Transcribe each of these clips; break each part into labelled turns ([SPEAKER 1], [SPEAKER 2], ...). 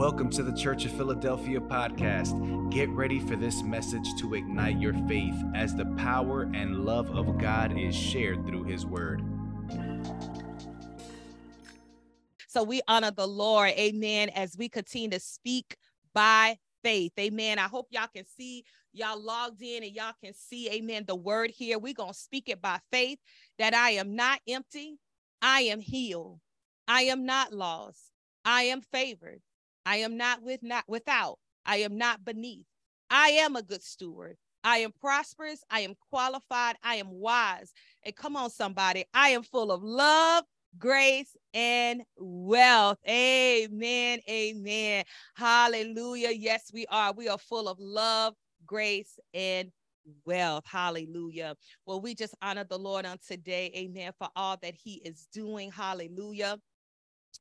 [SPEAKER 1] Welcome to the Church of Philadelphia podcast. Get ready for this message to ignite your faith as the power and love of God is shared through His Word.
[SPEAKER 2] So we honor the Lord, amen, as we continue to speak by faith, amen. I hope y'all can see, y'all logged in and y'all can see, amen, the word here. We're going to speak it by faith that I am not empty, I am healed, I am not lost, I am favored. I am not with not without. I am not beneath. I am a good steward. I am prosperous. I am qualified. I am wise. And come on, somebody. I am full of love, grace, and wealth. Amen. Amen. Hallelujah. Yes, we are. We are full of love, grace, and wealth. Hallelujah. Well, we just honor the Lord on today. Amen. For all that he is doing. Hallelujah.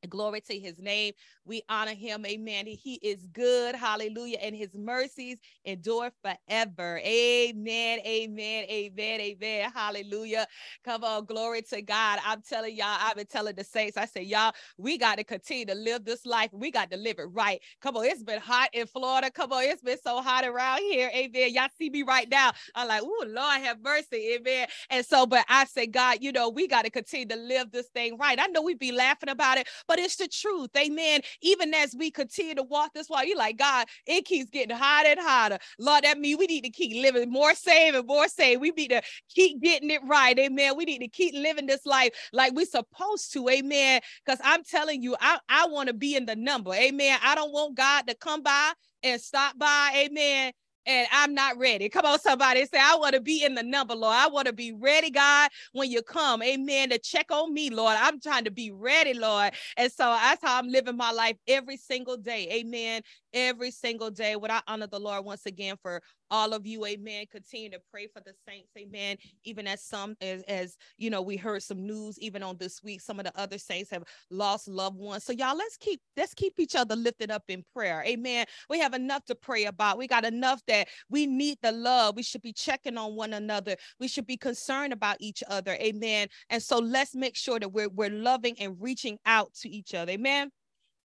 [SPEAKER 2] Glory to his name. We honor him. Amen. He is good. Hallelujah. And his mercies endure forever. Amen. Amen. Amen. Amen. Hallelujah. Come on. Glory to God. I'm telling y'all, I've been telling the saints, I say, y'all, we got to continue to live this life. We got to live it right. Come on. It's been hot in Florida. Come on. It's been so hot around here. Amen. Y'all see me right now. I'm like, oh, Lord have mercy. Amen. And so, but I say, God, you know, we got to continue to live this thing right. I know we'd be laughing about it, but it's the truth. Amen. Even as we continue to walk this walk, you're like, God, it keeps getting hotter and hotter. Lord, that means we need to keep living more saved and more saved. We need to keep getting it right. Amen. We need to keep living this life like we're supposed to. Amen. Because I'm telling you, I, I want to be in the number. Amen. I don't want God to come by and stop by. Amen and I'm not ready. Come on, somebody say, I want to be in the number, Lord. I want to be ready, God, when you come. Amen. To check on me, Lord. I'm trying to be ready, Lord. And so that's how I'm living my life every single day. Amen every single day. Would I honor the Lord once again for all of you, amen. Continue to pray for the saints, amen. Even as some, as, as you know, we heard some news even on this week, some of the other saints have lost loved ones. So y'all, let's keep let's keep each other lifted up in prayer, amen. We have enough to pray about. We got enough that we need the love. We should be checking on one another. We should be concerned about each other, amen. And so let's make sure that we're we're loving and reaching out to each other, amen.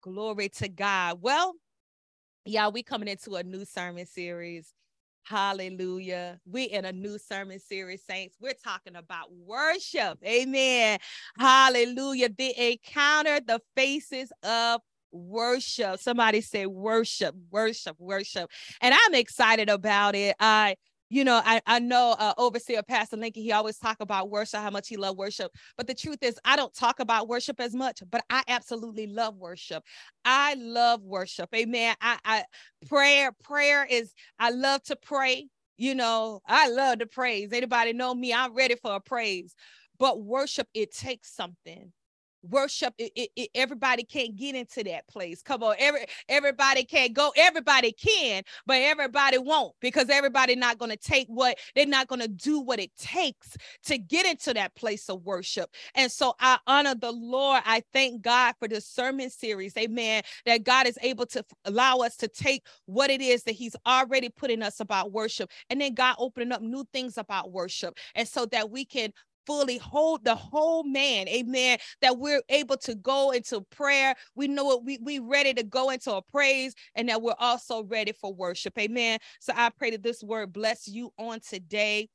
[SPEAKER 2] Glory to God. Well, Y'all, we coming into a new sermon series. Hallelujah. We in a new sermon series, saints. We're talking about worship. Amen. Hallelujah. The encounter the faces of worship. Somebody say worship, worship, worship. And I'm excited about it. I you know, I, I know uh, overseer Pastor Lincoln, he always talk about worship, how much he love worship. But the truth is, I don't talk about worship as much, but I absolutely love worship. I love worship. Amen. I, I prayer, prayer is, I love to pray. You know, I love to praise. Anybody know me? I'm ready for a praise. But worship, it takes something worship it, it, it, everybody can't get into that place. Come on every everybody can't go everybody can but everybody won't because everybody not going to take what they're not going to do what it takes to get into that place of worship. And so i honor the lord. I thank god for this sermon series amen that god is able to allow us to take what it is that he's already putting us about worship and then god opening up new things about worship. And so that we can fully hold the whole man amen that we're able to go into prayer. We know what we we ready to go into a praise and that we're also ready for worship amen. So i pray that this word bless you on today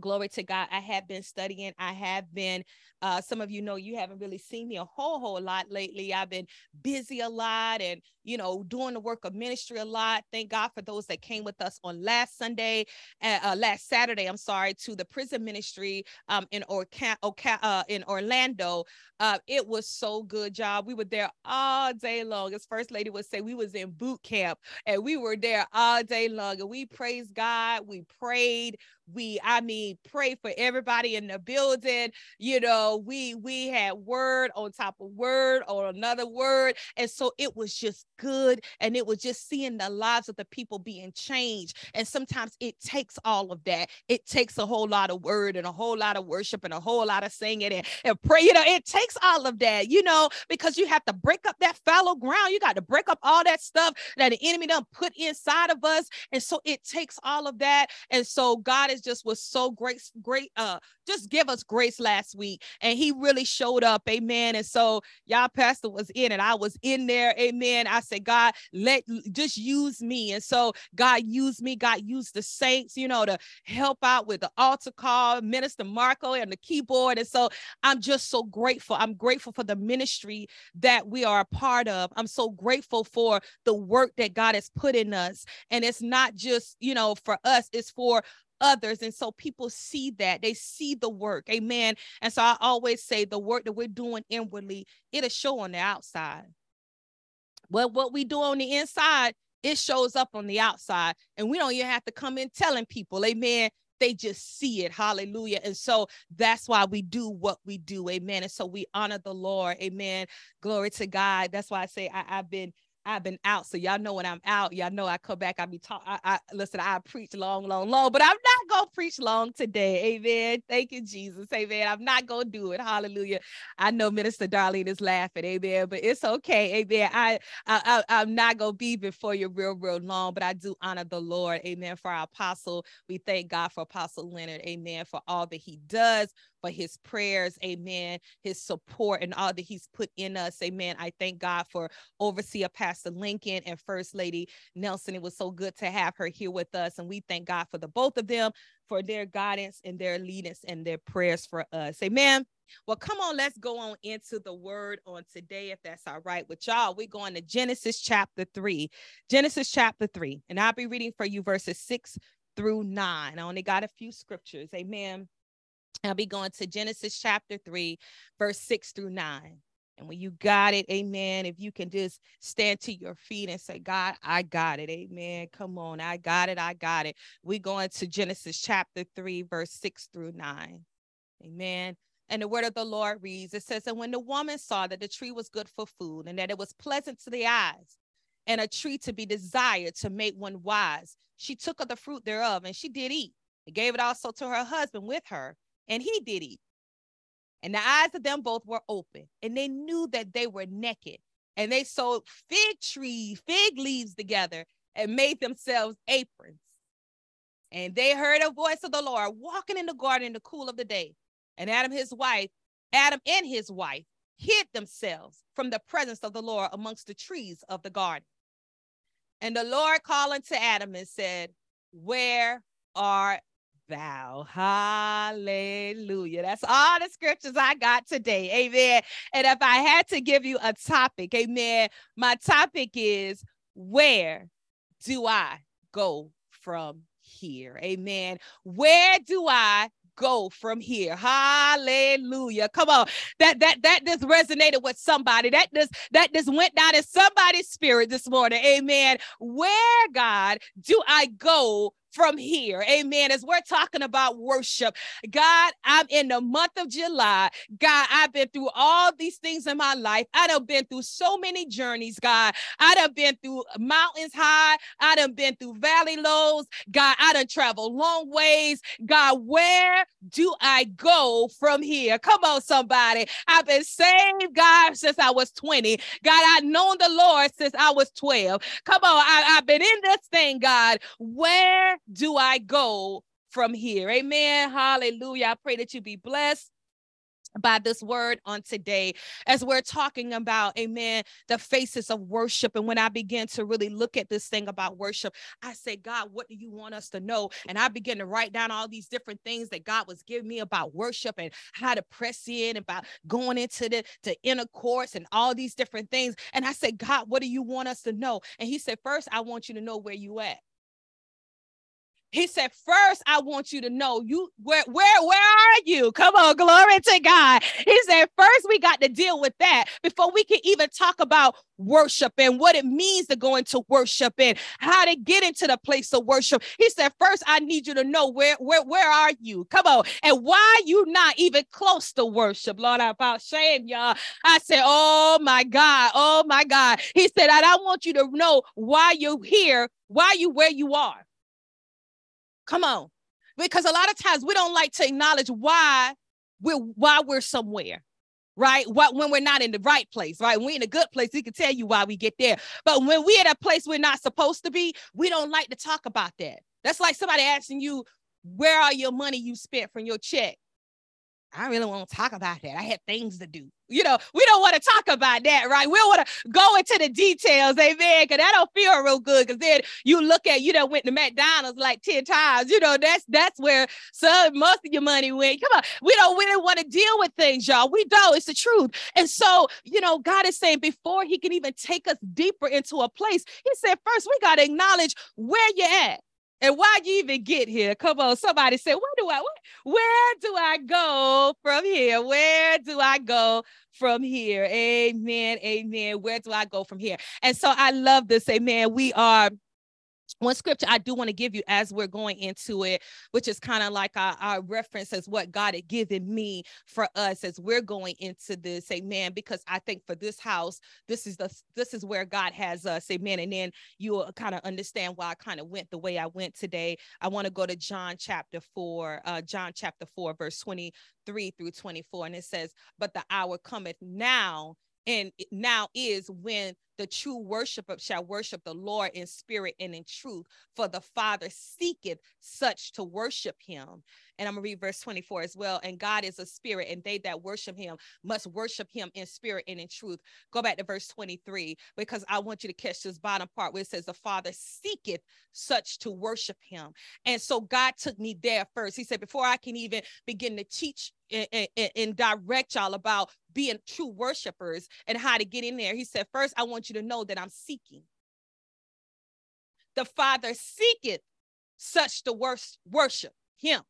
[SPEAKER 2] Glory to God. I have been studying. I have been, uh, some of you know you haven't really seen me a whole, whole lot lately. I've been busy a lot and, you know, doing the work of ministry a lot. Thank God for those that came with us on last Sunday, uh, uh last Saturday, I'm sorry, to the prison ministry um, in, Orca- Oca- uh, in Orlando. Uh, it was so good job. We were there all day long. As First Lady would say, we was in boot camp and we were there all day long and we praised God. We prayed we i mean pray for everybody in the building. You know we we had word on top of word on another word. And so it was just good. And it was just seeing the lives of the people being changed. And sometimes it takes all of that. It takes a whole lot of word and a whole lot of worship and a whole lot of singing and, and pray. You know it takes all of that you know because you have to break up that fallow ground. You got to break up all that stuff that the enemy done put inside of us. And so it takes all of that. And so god is just was so great, great, uh, just give us grace last week. And he really showed up. Amen. And so y'all pastor was in and I was in there. Amen. I said, God, let just use me. And so God used me. God used the saints, you know, to help out with the altar call, Minister Marco and the keyboard. And so I'm just so grateful. I'm grateful for the ministry that we are a part of. I'm so grateful for the work that God has put in us. And it's not just, you know, for us, it's for others. And so people see that they see the work. Amen. And so I always say the work that we're doing inwardly, it'll show on the outside. Well, what we do on the inside, it shows up on the outside. And we don't even have to come in telling people, amen. They just see it. Hallelujah. And so that's why we do what we do. Amen. And so we honor the Lord. Amen. Glory to God. That's why I say I, have been I've been out. So y'all know when I'm out, y'all know I come back. I be talk. I, I listen, I preach long, long, long, but I'm not gonna preach long today. Amen. Thank you, Jesus. Amen. I'm not gonna do it. Hallelujah. I know Minister Darlene is laughing. Amen. But it's okay. Amen. I, I, I am not gonna be before you real, real long, but I do honor the Lord. Amen. For our apostle, we thank God for Apostle Leonard. Amen. For all that he does for his prayers, amen, his support and all that he's put in us, amen. I thank God for Overseer Pastor Lincoln and First Lady Nelson. It was so good to have her here with us, and we thank God for the both of them for their guidance and their leadance and their prayers for us, amen. Well, come on, let's go on into the word on today, if that's all right with y'all. We're going to Genesis chapter 3. Genesis chapter 3. And I'll be reading for you verses 6 through 9. I only got a few scriptures. Amen. I'll be going to Genesis chapter 3, verse 6 through 9. And when you got it, amen. If you can just stand to your feet and say, God, I got it. Amen. Come on. I got it. I got it. We going to Genesis chapter 3, verse 6 through 9. Amen. And the word of the Lord reads it says, And when the woman saw that the tree was good for food and that it was pleasant to the eyes and a tree to be desired to make one wise, she took of the fruit thereof and she did eat and gave it also to her husband with her and he did eat. And the eyes of them both were open, and they knew that they were naked. And they sewed fig tree, fig leaves together and made themselves aprons. And they heard a voice of the Lord walking in the garden in the cool of the day. And Adam, his wife, Adam and his wife hid themselves from the presence of the Lord amongst the trees of the garden. And the Lord called unto Adam and said, Where are thou. Hallelujah. That's all the scriptures I got today. Amen. And if I had to give you a topic, amen, my topic is where do I go from here? Amen. Where do I go from here. Hallelujah. Come on. That that that just resonated with somebody. That just that just went down in somebody's spirit this morning. Amen. Where God do I go from here. Amen. As we're talking about worship, God, I'm in the month of July. God, I've been through all these things in my life. I have been through so many journeys, God. I have been through mountains high. I have been through valley lows. God, I done traveled long ways. God, where do I go from here? Come on, somebody. I've been saved, God, since I was 20. God, I've known the Lord since I was 12. Come on, I, I've been in this thing, God. Where do I go from here? Amen. Hallelujah. I pray that you be blessed by this word on today as we're talking about amen the faces of worship and when i began to really look at this thing about worship i say god what do you want us to know and i began to write down all these different things that god was giving me about worship and how to press in about going into the to and all these different things and i said god what do you want us to know and he said first i want you to know where you at he said, First, I want you to know you where where where are you? Come on, glory to God. He said, First, we got to deal with that before we can even talk about worship and what it means to go into worship and how to get into the place of worship. He said, First, I need you to know where where where are you? Come on, and why you not even close to worship? Lord, I about shame, y'all. I said, Oh my God, oh my God. He said, I want you to know why you're here, why you where you are. Come on. Because a lot of times we don't like to acknowledge why we're why we're somewhere right? What when we're not in the right place, right? When we're in a good place, we can tell you why we get there. But when we're at a place we're not supposed to be, we don't like to talk about that. That's like somebody asking you, where are your money you spent from your check? I really want to talk about that. I had things to do. You know, we don't want to talk about that, right? We don't want to go into the details, amen, because that don't feel real good. Because then you look at, you know, went to McDonald's like 10 times. You know, that's that's where some most of your money went. Come on. We don't really want to deal with things, y'all. We don't. It's the truth. And so, you know, God is saying before he can even take us deeper into a place, he said, first, we got to acknowledge where you're at. And why you even get here? Come on, somebody say, where do I where, where do I go from here? Where do I go from here? Amen. Amen. Where do I go from here? And so I love this. Amen. We are one scripture I do want to give you as we're going into it, which is kind of like our, reference as what God had given me for us as we're going into this, amen. Because I think for this house, this is the this is where God has us, amen. And then you'll kind of understand why I kind of went the way I went today. I want to go to John chapter four, uh, John chapter four, verse 23 through 24. And it says, But the hour cometh now, and now is when the true worshiper shall worship the Lord in spirit and in truth, for the Father seeketh such to worship him. And I'm gonna read verse 24 as well. And God is a spirit, and they that worship him must worship him in spirit and in truth. Go back to verse 23 because I want you to catch this bottom part where it says, The Father seeketh such to worship him. And so God took me there first. He said, Before I can even begin to teach and, and, and, direct y'all about being true worshipers and how to get in there. He said, First, I want you to know that I'm seeking. The Father seeketh such to worst worship him.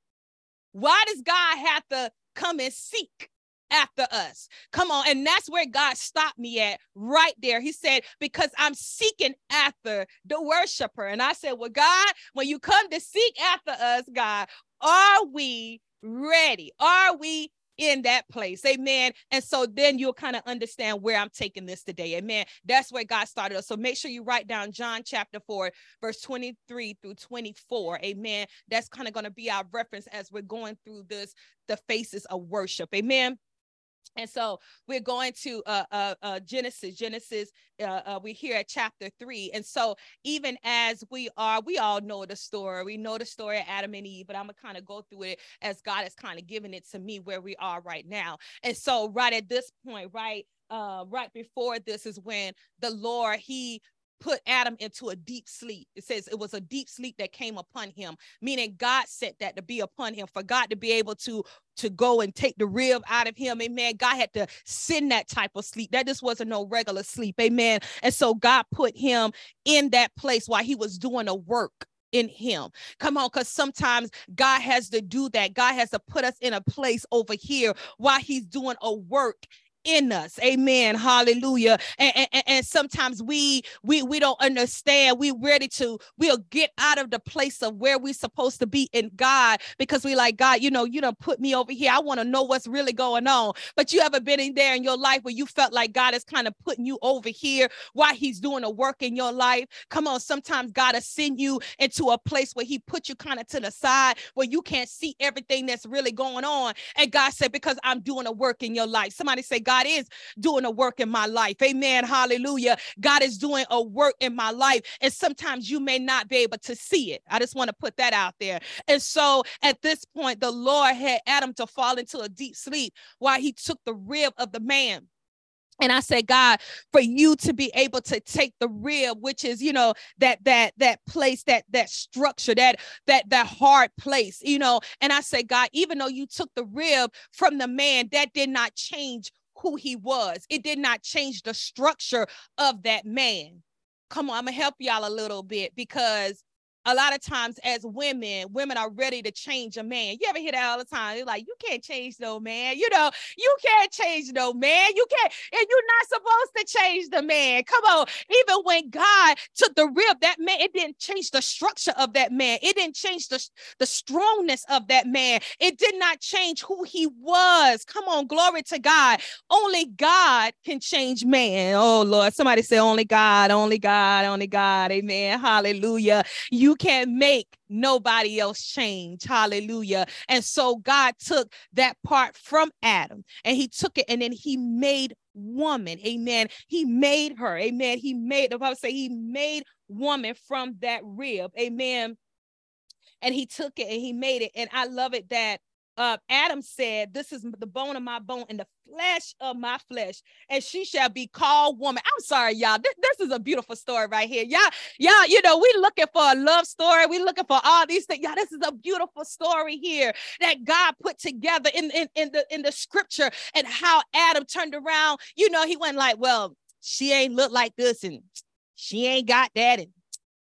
[SPEAKER 2] Why does God have to come and seek after us? Come on. And that's where God stopped me at right there. He said, Because I'm seeking after the worshiper. And I said, Well, God, when you come to seek after us, God, are we ready? Are we in that place. Amen. And so then you'll kind of understand where I'm taking this today. Amen. That's where God started us. So make sure you write down John chapter 4, verse 23 through 24. Amen. That's kind of going to be our reference as we're going through this, the faces of worship. Amen. And so we're going to uh, uh, uh, Genesis. Genesis, uh, uh, we're here at chapter three. And so even as we are, we all know the story. We know the story of Adam and Eve, but I'm gonna kind of go through it as God has kind of given it to me where we are right now. And so right at this point, right, uh, right before this is when the Lord he put Adam into a deep sleep. It says it was a deep sleep that came upon him, meaning God sent that to be upon him for God to be able to to go and take the rib out of him. Amen. God had to send that type of sleep. That just wasn't no regular sleep. Amen. And so God put him in that place while he was doing a work in him. Come on, because sometimes God has to do that. God has to put us in a place over here while he's doing a work in us. Amen. Hallelujah. And, and, and, sometimes we we we don't understand. We ready to we'll get out of the place of where we're supposed to be in god because we like god you know you don't put me over here. I want to know what's really going on. But you ever been in there in your life where you felt like god is kind of putting you over here while he's doing a work in your life? Come on sometimes god will send you into a place where he put you kind of to the side where you can't see everything that's really going on. And god said because i'm doing a work in your life. Somebody say god is doing a work in my life. Amen. Hallelujah. God is doing a work in my life. And sometimes you may not be able to see it. I just want to put that out there. And so at this point, the Lord had Adam to fall into a deep sleep while he took the rib of the man. And I said, God, for you to be able to take the rib, which is, you know, that that that place, that that structure, that that that hard place, you know. And I said, God, even though you took the rib from the man, that did not change who he was. It did not change the structure of that man. Come on, I'm gonna help y'all a little bit because a lot of times as women, women are ready to change a man. You ever hear that all the time? They're like, you can't change no man. You know, you can't change no man. You can't, and you're not supposed to change the man. Come on. Even when God took the rib, that man, it didn't change the structure of that man. It didn't change the, the strongness of that man. It did not change who he was. Come on, glory to God. Only God can change man. Oh Lord, somebody say only God, only God, only God. Amen. Hallelujah. You can't make nobody else change. Hallelujah. And so God took that part from Adam and he took it and then he made woman. Amen. He made her. Amen. He made, the Bible say he made woman from that rib. Amen. and he took it and he made it. And I love it that uh, Adam said, This is the bone of my bone and the flesh of my flesh, and she shall be called woman. I'm sorry, y'all. This, this is a beautiful story right here. Y'all, y'all, you know, we looking for a love story. We looking for all these things. Y'all, this is a beautiful story here that God put together in, in, in the in the scripture and how Adam turned around. You know, he went like, Well, she ain't look like this, and she ain't got that, and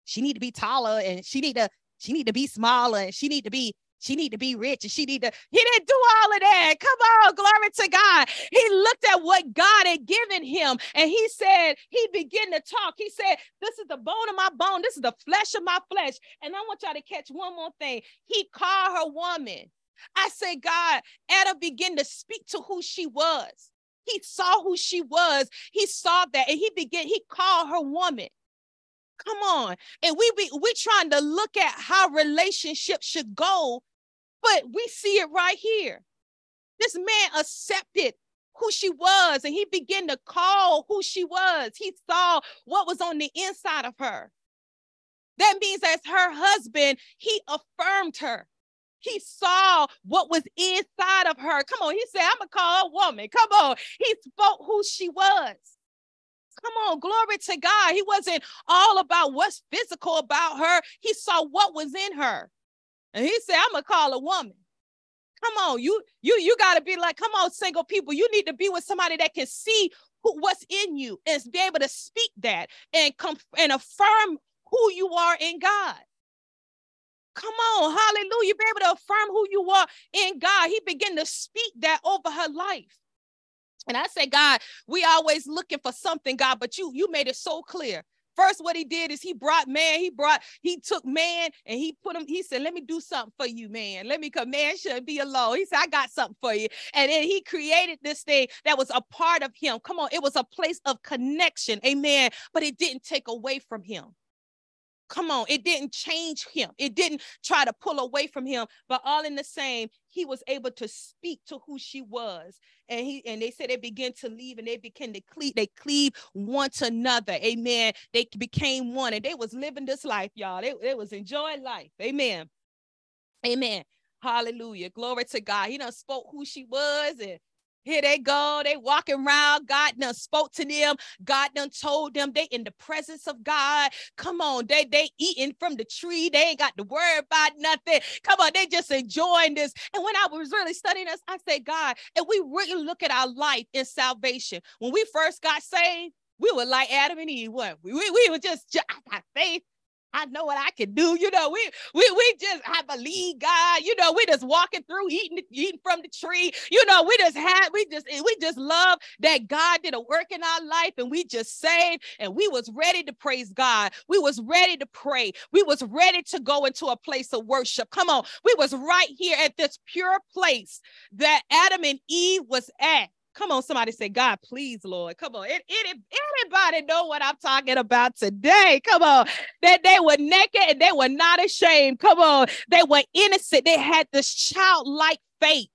[SPEAKER 2] she need to be taller, and she need to she need to be smaller, and she need to be she need to be rich and she need to he didn't do all of that. Come on glory to god. He looked at what god had given him and he said he began to talk. He said this is the bone of my bone. This is the flesh of my flesh. And i want y'all to catch one more thing. He called her woman. I say god adam began to speak to who she was. He saw who she was. He saw that and he began he called her woman Come on. And we be we trying to look at how relationships should go, but we see it right here. This man accepted who she was and he began to call who she was. He saw what was on the inside of her. That means as her husband, he affirmed her. He saw what was inside of her. Come on, he said, I'm gonna call a woman. Come on. He spoke who she was. Come on, glory to God. He wasn't all about what's physical about her. He saw what was in her. And he said, I'm gonna call a woman. Come on, you you you got to be like, come on, single people. You need to be with somebody that can see who, what's in you and be able to speak that and come and affirm who you are in God. Come on, hallelujah. Be able to affirm who you are in God. He began to speak that over her life. And I say, God, we always looking for something, God, but you you made it so clear. First, what he did is he brought man, he brought, he took man and he put him, he said, Let me do something for you, man. Let me come. Man shouldn't be alone. He said, I got something for you. And then he created this thing that was a part of him. Come on, it was a place of connection. Amen. But it didn't take away from him. Come on, it didn't change him. It didn't try to pull away from him, but all in the same, he was able to speak to who she was. And he and they said they began to leave and they began to cleave, they cleave one to another. Amen. They became one and they was living this life, y'all. They, they was enjoying life. Amen. Amen. Hallelujah. Glory to God. He done spoke who she was and here they go. They walking around. God done spoke to them. God done told them they in the presence of God. Come on. They they eating from the tree. They ain't got to worry about nothing. Come on. They just enjoying this. And when I was really studying this, I said, God, if we really look at our life in salvation, when we first got saved, we were like Adam and Eve. What we, we, we were just, I got faith. I know what I can do. You know, we we we just a lead God. You know, we just walking through eating eating from the tree. You know, we just had we just we just love that God did a work in our life and we just saved and we was ready to praise God. We was ready to pray. We was ready to go into a place of worship. Come on. We was right here at this pure place that Adam and Eve was at. Come on, somebody say, God, please, Lord. Come on. It, it, anybody know what I'm talking about today? Come on. That they were naked and they were not ashamed. Come on. They were innocent. They had this childlike faith.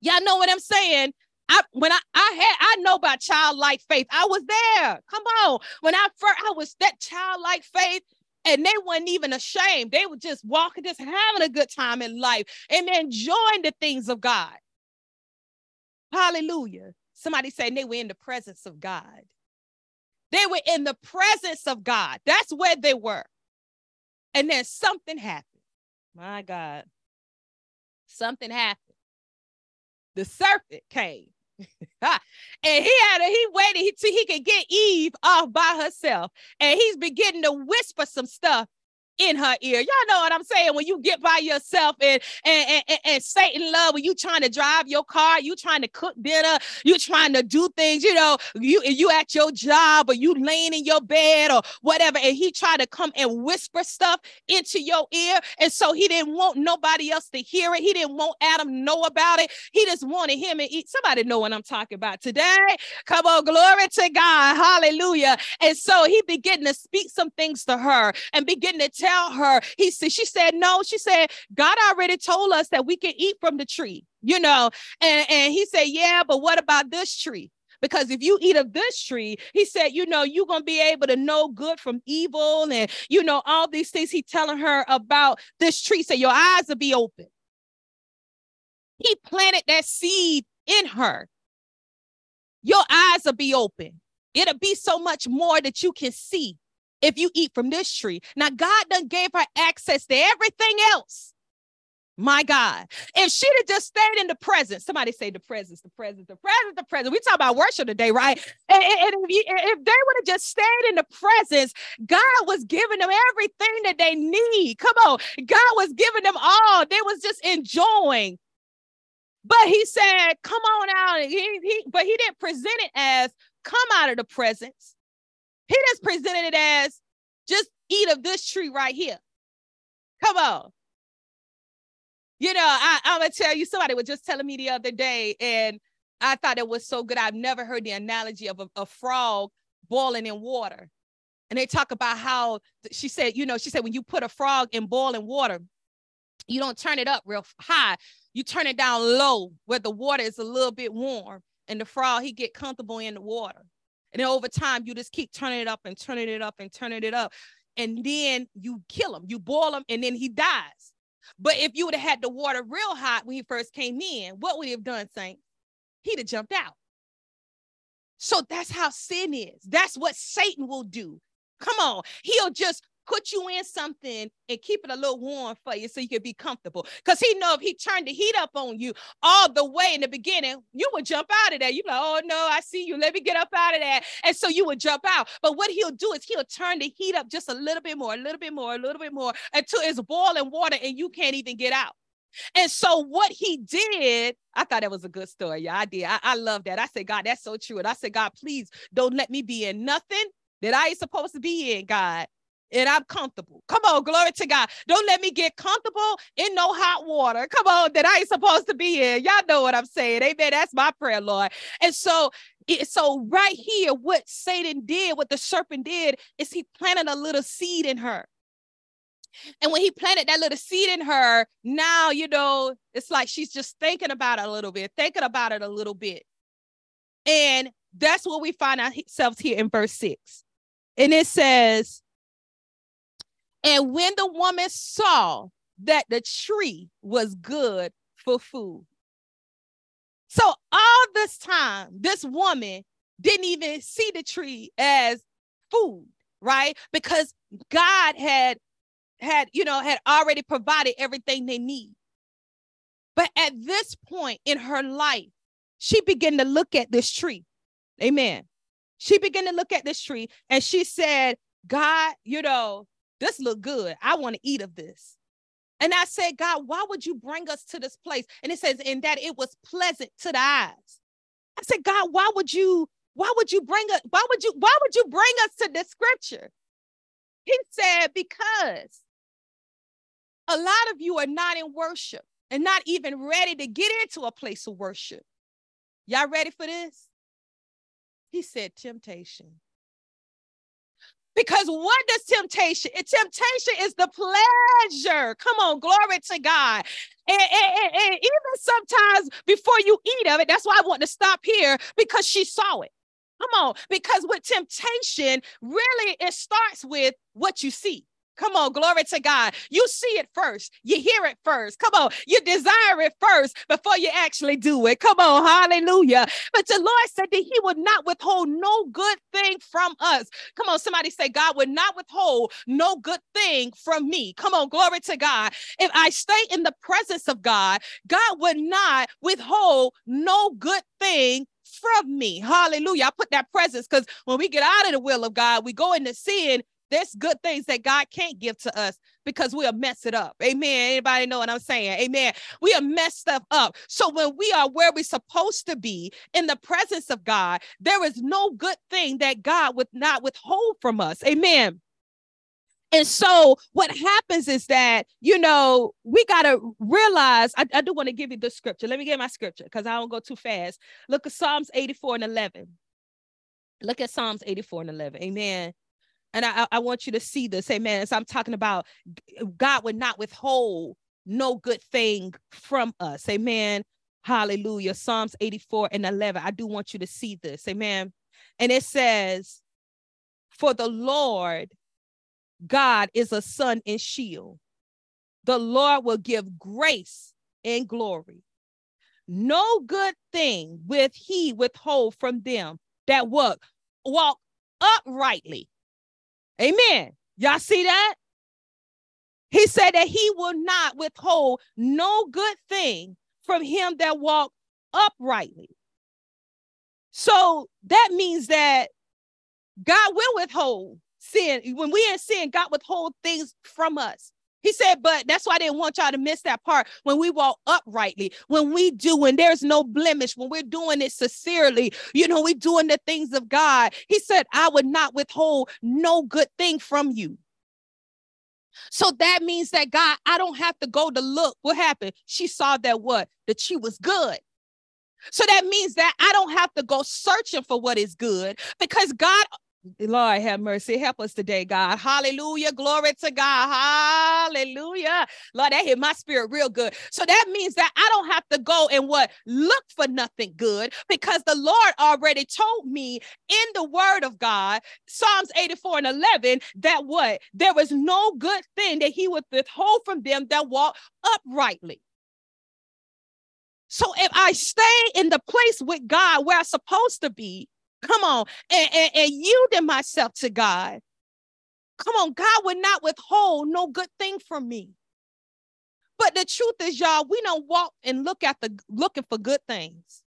[SPEAKER 2] Y'all know what I'm saying? I when I I had I know about childlike faith. I was there. Come on. When I first I was that childlike faith and they weren't even ashamed. They were just walking, just having a good time in life and enjoying the things of God. Hallelujah. Somebody saying they were in the presence of God. They were in the presence of God. That's where they were. And then something happened. My God. Something happened. The serpent came. and he had a, he waited till he could get Eve off by herself. And he's beginning to whisper some stuff in her ear. Y'all know what I'm saying? When you get by yourself and and, and, and Satan love, when you trying to drive your car, you trying to cook dinner, you trying to do things, you know, you you at your job or you laying in your bed or whatever, and he tried to come and whisper stuff into your ear. And so he didn't want nobody else to hear it. He didn't want Adam know about it. He just wanted him and Eve. Somebody know what I'm talking about today. Come on, glory to God. Hallelujah. And so he began to speak some things to her and begin to tell tell her. He said, she said, no. She said, God already told us that we can eat from the tree, you know. And, and he said, yeah, but what about this tree? Because if you eat of this tree, he said, you know, you're to be able to know good from evil. And, you know, all these things he telling her about this tree. So your eyes will be open. He planted that seed in her. Your eyes will be open. It'll be so much more that you can see if you eat from this tree. Now, God done gave her access to everything else. My God. If she'd have just stayed in the presence, somebody say the presence, the presence, the presence, the presence. We talk about worship today, right? And, and if, you, if, they would have just stayed in the presence, God was giving them everything that they need. Come on. God was giving them all. They was just enjoying. But he said, come on out. He, he, but he didn't present it as come out of the presence. He just presented it as just eat of this tree right here. Come on. You know, I, I'm gonna tell you, somebody was just telling me the other day, and I thought it was so good. I've never heard the analogy of a, a frog boiling in water. And they talk about how she said, you know, she said when you put a frog in boiling water, you don't turn it up real high. You turn it down low where the water is a little bit warm and the frog he get comfortable in the water. And then over time, you just keep turning it up and turning it up and turning it up. And then you kill him, you boil him, and then he dies. But if you would have had the water real hot when he first came in, what would he have done, Saint? He'd have jumped out. So that's how sin is. That's what Satan will do. Come on. He'll just put you in something and keep it a little warm for you so you can be comfortable. Because he know if he turned the heat up on you all the way in the beginning, you would jump out of there. You'd be like, oh no, I see you. Let me get up out of that. And so you would jump out. But what he'll do is he'll turn the heat up just a little bit more, a little bit more, a little bit more until it's boiling water and you can't even get out. And so what he did, I thought that was a good story. Yeah, I did. I, I love that. I said, God, that's so true. And I said, God, please don't let me be in nothing that I ain't supposed to be in, God and I'm comfortable. Come on, glory to God. Don't let me get comfortable in no hot water. Come on, that I ain't supposed to be in. Y'all know what I'm saying. Amen. That's my prayer, Lord. And so, so right here, what Satan did, what the serpent did, is he planted a little seed in her. And when he planted that little seed in her, now, you know, it's like she's just thinking about it a little bit, thinking about it a little bit. And that's what we find ourselves here in verse six. And it says, and when the woman saw that the tree was good for food. So all this time, this woman didn't even see the tree as food, right? Because God had had, you know, had already provided everything they need. But at this point in her life, she began to look at this tree. Amen. She began to look at this tree and she said, God, you know, this look good. I want to eat of this. And I said, God, why would you bring us to this place? And it says, in that it was pleasant to the eyes. I said, God, why would you, why would you bring us, why would you, why would you bring us to this scripture? He said, because a lot of you are not in worship and not even ready to get into a place of worship. Y'all ready for this? He said, temptation. Because what does temptation? Eh, temptation is the pleasure. Come on, glory to God. And, and, and, even sometimes before you eat of it, that's why I want to stop here because she saw it. Come on, because with temptation, really it starts with what you see. Come on, glory to God. You see it first. You hear it first. Come on. You desire it first before you actually do it. Come on, hallelujah. But the Lord said that He would not withhold no good thing from us. Come on, somebody say, God would not withhold no good thing from me. Come on, glory to God. If I stay in the presence of God, God would not withhold no good thing from me. Hallelujah. I put that presence because when we get out of the will of God, we go into sin there's good things that God can't give to us because we'll mess it up. Amen. Anybody know what I'm saying? Amen. We are mess stuff up. So when we are where we're supposed to be in the presence of God, there is no good thing that God would not withhold from us. Amen. And so what happens is that, you know, we got to realize, I, I do want to give you the scripture. Let me get my scripture because I don't go too fast. Look at Psalms 84 and 11. Look at Psalms 84 and 11. Amen. And I, I want you to see this. Amen. As I'm talking about, God would not withhold no good thing from us. Amen. Hallelujah. Psalms 84 and 11. I do want you to see this. Amen. And it says, For the Lord God is a sun and shield. The Lord will give grace and glory. No good thing with he withhold from them that walk, walk uprightly. Amen. Y'all see that? He said that he will not withhold no good thing from him that walk uprightly. So that means that God will withhold sin. When we in sin, God withhold things from us. He said, but that's why I didn't want y'all to miss that part. When we walk uprightly, when we do, when there's no blemish, when we're doing it sincerely, you know, we're doing the things of God. He said, I would not withhold no good thing from you. So that means that God, I don't have to go to look. What happened? She saw that what? That she was good. So that means that I don't have to go searching for what is good because God Lord have mercy. Help us today, God. Hallelujah. Glory to God. Hallelujah. Lord, that hit my spirit real good. So that means that I don't have to go and what look for nothing good because the Lord already told me in the word of God, Psalms 84 and 11, that what there was no good thing that he would withhold from them that walk uprightly. So if I stay in the place with God where I'm supposed to be, Come on, and, and, and yielding myself to God. Come on, God would not withhold no good thing from me. But the truth is, y'all, we don't walk and look at the looking for good things.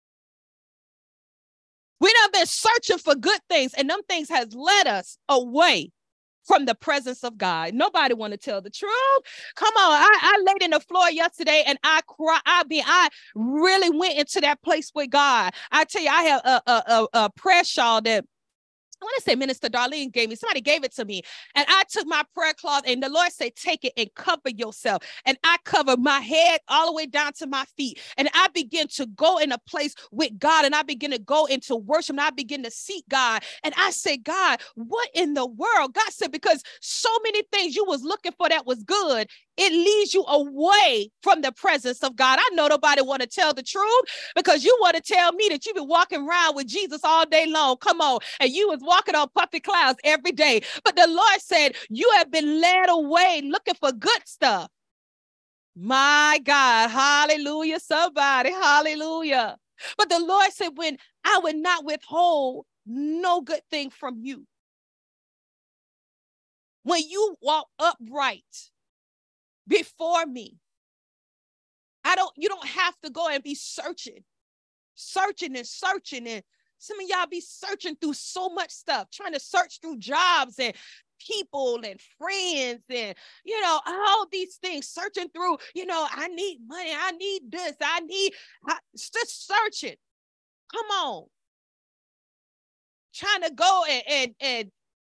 [SPEAKER 2] We have been searching for good things, and them things has led us away from the presence of God. Nobody want to tell the truth. Come on, I, I laid in the floor yesterday and I cry. I mean, I really went into that place with God. I tell you, I have a, a, a, a prayer shawl that I want to say Minister Darlene gave me, somebody gave it to me. And I took my prayer cloth and the Lord said, take it and cover yourself. And I covered my head all the way down to my feet. And I begin to go in a place with God and I begin to go into worship and I begin to seek God. And I say, God, what in the world? God said, because so many things you was looking for that was good, it leads you away from the presence of God. I know nobody want to tell the truth because you want to tell me that you've been walking around with Jesus all day long. Come on. And you was walking on puffy clouds every day. But the Lord said, You have been led away looking for good stuff. My God. Hallelujah. Somebody. Hallelujah. But the Lord said, When I would not withhold no good thing from you. When you walk upright, before me. I don't, you don't have to go and be searching, searching and searching. And some of y'all be searching through so much stuff, trying to search through jobs and people and friends and you know all these things searching through you know i need money i need this i need I, just searching come on trying to go and and, and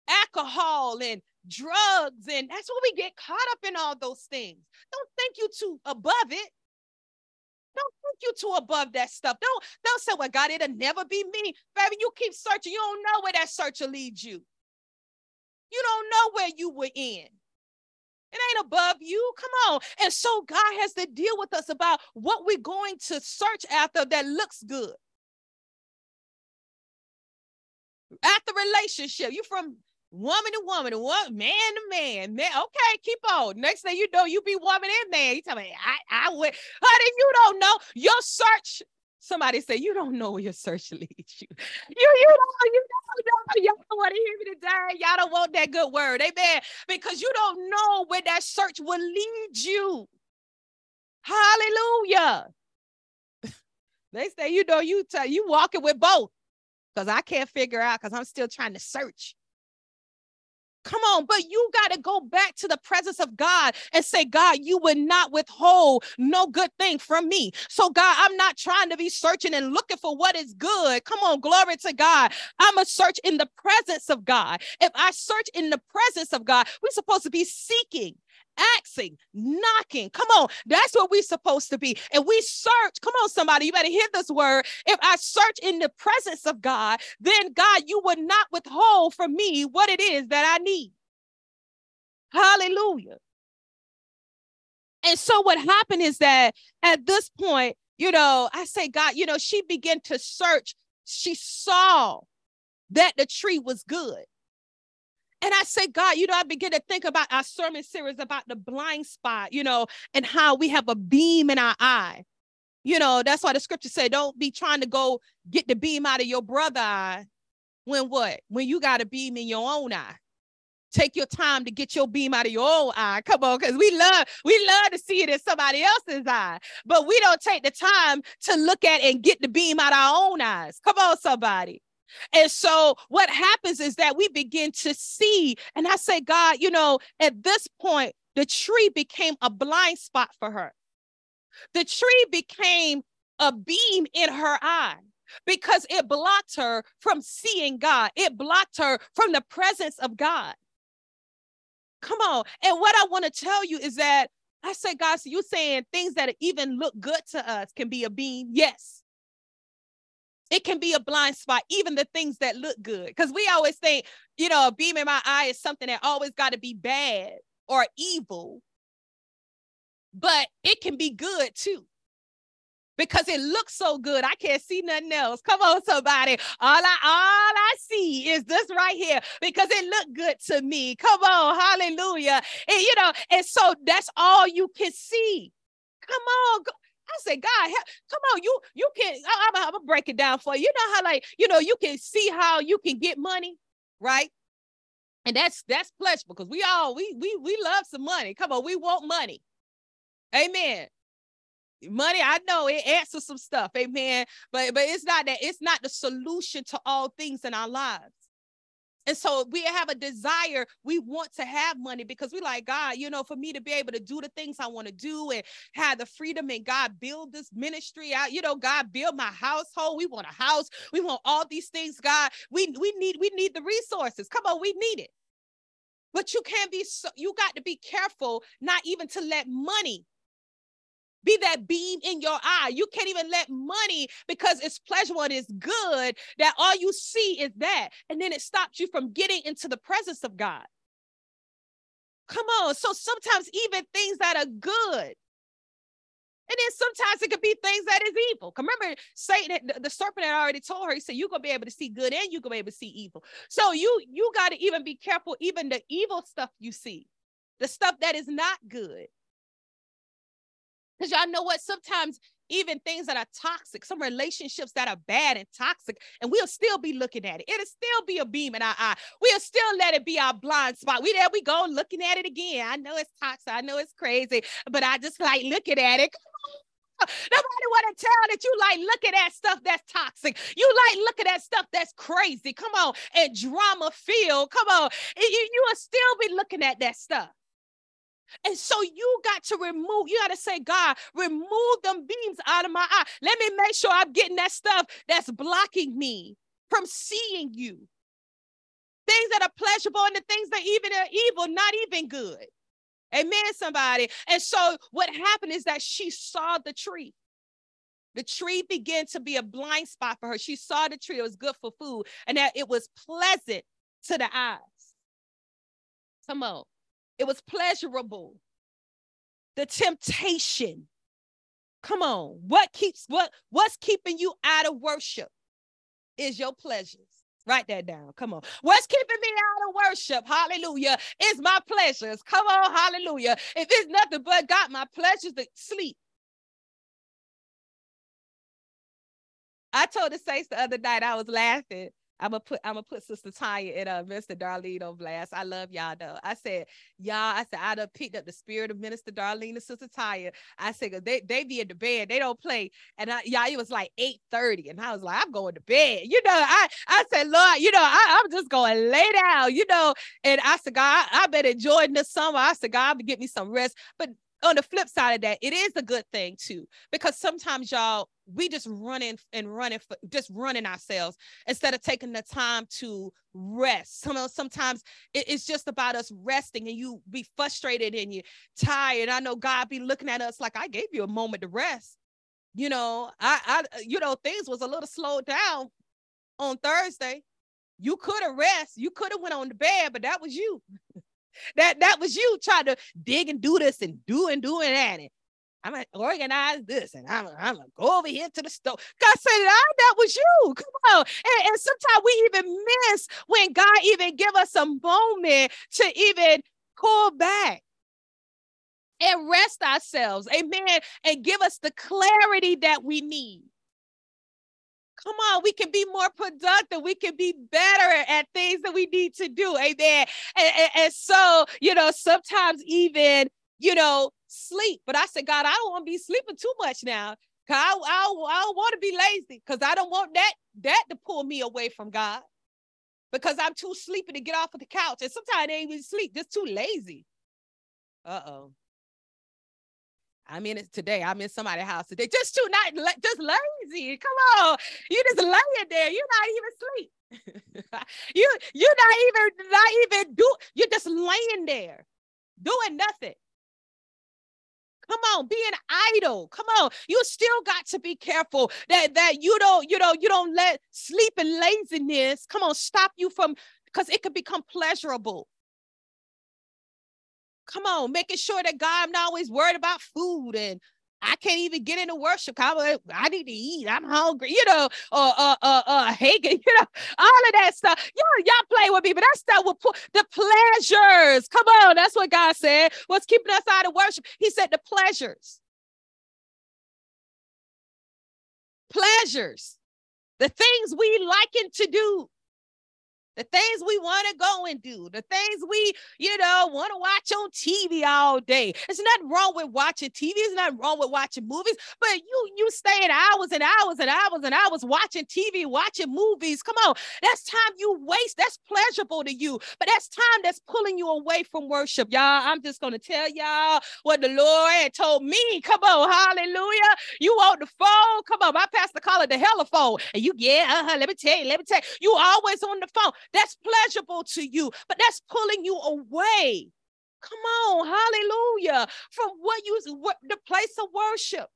[SPEAKER 2] alcohol and drugs, and that's what we get caught up in all those things. Don't think you too above it. Don't think you too above that stuff. Don't don't say, "Well, God, it'll never be me." Baby, you keep searching. You don't know where that search will lead you. You don't know where you were in. It ain't above you. Come on. And so God has to deal with us about what we're going to search after that looks good. After relationship, you from woman to woman, man to man, man. Okay, keep on. Next thing you know, you be woman and man. You tell me, I, I would, honey, you don't know your search. Somebody say you don't know where your search leads you. You, you don't, you don't know. Y'all don't want to hear me today. Y'all don't want that good word, amen. Because you don't know where that search will lead you. Hallelujah. they say, you know, you tell you walking with both because I can't figure out because I'm still trying to search. Come on, but you got to go back to the presence of God and say, God, you would not withhold no good thing from me. So, God, I'm not trying to be searching and looking for what is good. Come on, glory to God. I'm a search in the presence of God. If I search in the presence of God, we're supposed to be seeking asking, knocking. Come on, that's what we're supposed to be. And we search. Come on, somebody, you better hear this word. If I search in the presence of God, then God, you would not withhold from me what it is that I need. Hallelujah. And so what happened is that at this point, you know, I say, God, you know, she began to search. She saw that the tree was good. And I say, God, you know, I begin to think about our sermon series about the blind spot, you know, and how we have a beam in our eye. You know, that's why the scripture said, don't be trying to go get the beam out of your brother eye when what? When you got a beam in your own eye. Take your time to get your beam out of your own eye. Come on, because we love, we love to see it in somebody else's eye, but we don't take the time to look at and get the beam out our own eyes. Come on, somebody. And so what happens is that we begin to see, and I say, God, you know, at this point, the tree became a blind spot for her. The tree became a beam in her eye because it blocked her from seeing God. It blocked her from the presence of God. Come on. And what I want to tell you is that I say, God, so you saying things that even look good to us can be a beam? Yes. It can be a blind spot, even the things that look good. Because we always think, you know, a beam in my eye is something that always got to be bad or evil, but it can be good too because it looks so good. I can't see nothing else. Come on, somebody. All I all I see is this right here because it looked good to me. Come on, hallelujah. And you know, and so that's all you can see. Come on. I say, God, come on, you you can. I'm, I'm gonna break it down for you. You know how like you know you can see how you can get money, right? And that's that's pleasurable because we all we we we love some money. Come on, we want money. Amen money i know it answers some stuff amen but but it's not that it's not the solution to all things in our lives and so we have a desire we want to have money because we like god you know for me to be able to do the things i want to do and have the freedom and god build this ministry out you know god build my household we want a house we want all these things god we we need we need the resources come on we need it. But you can't be so you got to be careful not even to let money be that beam in your eye. You can't even let money because it's pleasurable and it's good that all you see is that. And then it stops you from getting into the presence of God. Come on. So sometimes even things that are good. And then sometimes it could be things that is evil. Remember, Satan, the, the serpent had already told her, he said, You're gonna be able to see good and you're gonna be able to see evil. So you you got to even be careful, even the evil stuff you see, the stuff that is not good. Because y'all know what? Sometimes even things that are toxic, some relationships that are bad and toxic, and we'll still be looking at it. It'll still be a beam in our eye. We'll still let it be our blind spot. We there we go looking at it again. I know it's toxic. I know it's crazy, but I just like looking at it. Nobody want to tell that you like looking at stuff that's toxic. You like looking at stuff that's crazy. Come on, and drama filled. Come on, you, you will still be looking at that stuff. And so you got to remove, you got to say, God, remove them beams out of my eye. Let me make sure I'm getting that stuff that's blocking me from seeing you. Things that are pleasurable and the things that even are evil, not even good. Amen, somebody. And so what happened is that she saw the tree. The tree began to be a blind spot for her. She saw the tree, it was good for food, and that it was pleasant to the eyes. Come on. It was pleasurable. The temptation. Come on. What keeps what what's keeping you out of worship is your pleasures. Write that down. Come on. What's keeping me out of worship? Hallelujah. Is my pleasures. Come on. Hallelujah. If it's nothing but God, my pleasures to sleep. I told the saints the other night, I was laughing I'm gonna put I'm gonna put Sister Tanya and uh, Minister Darlene on blast. I love y'all though. I said, y'all, I said I'd have picked up the spirit of Minister Darlene and Sister Tanya. I said, they they be in the bed, they don't play. And I, y'all, it was like 8:30, and I was like, I'm going to bed. You know, I I said, Lord, you know, I, I'm just going lay down, you know. And I said, God, I, have been enjoying this summer. I said, God, get me some rest. But on the flip side of that, it is a good thing too, because sometimes y'all we just running and running for just running ourselves instead of taking the time to rest. Some sometimes it's just about us resting, and you be frustrated and you tired. I know God be looking at us like I gave you a moment to rest. You know, I, I, uh, you know, things was a little slowed down on Thursday. You could have rest. You could have went on the bed, but that was you. That that was you trying to dig and do this and do and do and that. I'm gonna organize this and I'm, I'm gonna go over here to the store. God said, ah, that was you. Come on. And, and sometimes we even miss when God even give us a moment to even call back and rest ourselves. Amen. And give us the clarity that we need. Come on, we can be more productive. We can be better at things that we need to do. Amen. And, and, and so, you know, sometimes even, you know, sleep. But I said, God, I don't want to be sleeping too much now. Cause I, I, I don't want to be lazy because I don't want that that to pull me away from God because I'm too sleepy to get off of the couch. And sometimes I ain't even sleep, just too lazy. Uh-oh. I'm in it today. I'm in somebody's house today. Just too not just lazy. Come on. You just laying there. You're not even sleep. you you're not even not even do you're just laying there doing nothing. Come on, being idle. Come on. You still got to be careful that that you don't, you know, you don't let sleep and laziness come on stop you from because it could become pleasurable. Come on, making sure that God, I'm not always worried about food and I can't even get into worship. I, I need to eat. I'm hungry, you know, or uh, uh, uh, Hagen, you know, all of that stuff. Y'all, y'all play with me, but that stuff will put the pleasures. Come on, that's what God said. What's keeping us out of worship? He said the pleasures. Pleasures, the things we liking to do the things we want to go and do, the things we, you know, want to watch on TV all day. It's nothing wrong with watching TV. It's nothing wrong with watching movies, but you you staying hours and hours and hours and hours watching TV, watching movies. Come on, that's time you waste. That's pleasurable to you, but that's time that's pulling you away from worship, y'all. I'm just gonna tell y'all what the Lord had told me. Come on, hallelujah. You want the phone? Come on, my pastor call it the telephone, and you yeah, uh-huh. Let me tell you, let me tell you, you always on the phone. That's pleasurable to you, but that's pulling you away. Come on, hallelujah, from what you what, the place of worship.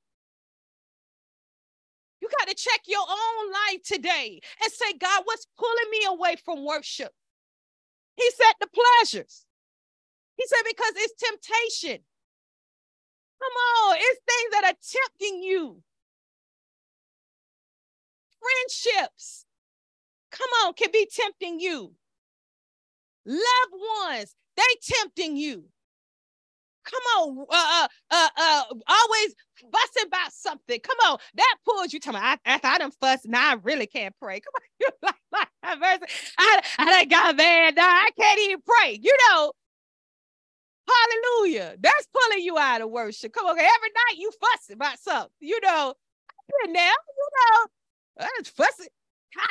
[SPEAKER 2] You got to check your own life today and say, God, what's pulling me away from worship? He said the pleasures. He said, because it's temptation. Come on, it's things that are tempting you. Friendships come on, can be tempting you. Loved ones, they tempting you. Come on, uh, uh, uh, uh, always fussing about something. Come on, that pulls you. my. after I done fuss, now I really can't pray. Come on, you like, like I, I done got mad. Now I can't even pray. You know, hallelujah. That's pulling you out of worship. Come on, every night you fussing about something. You know, now, you know, I was fussing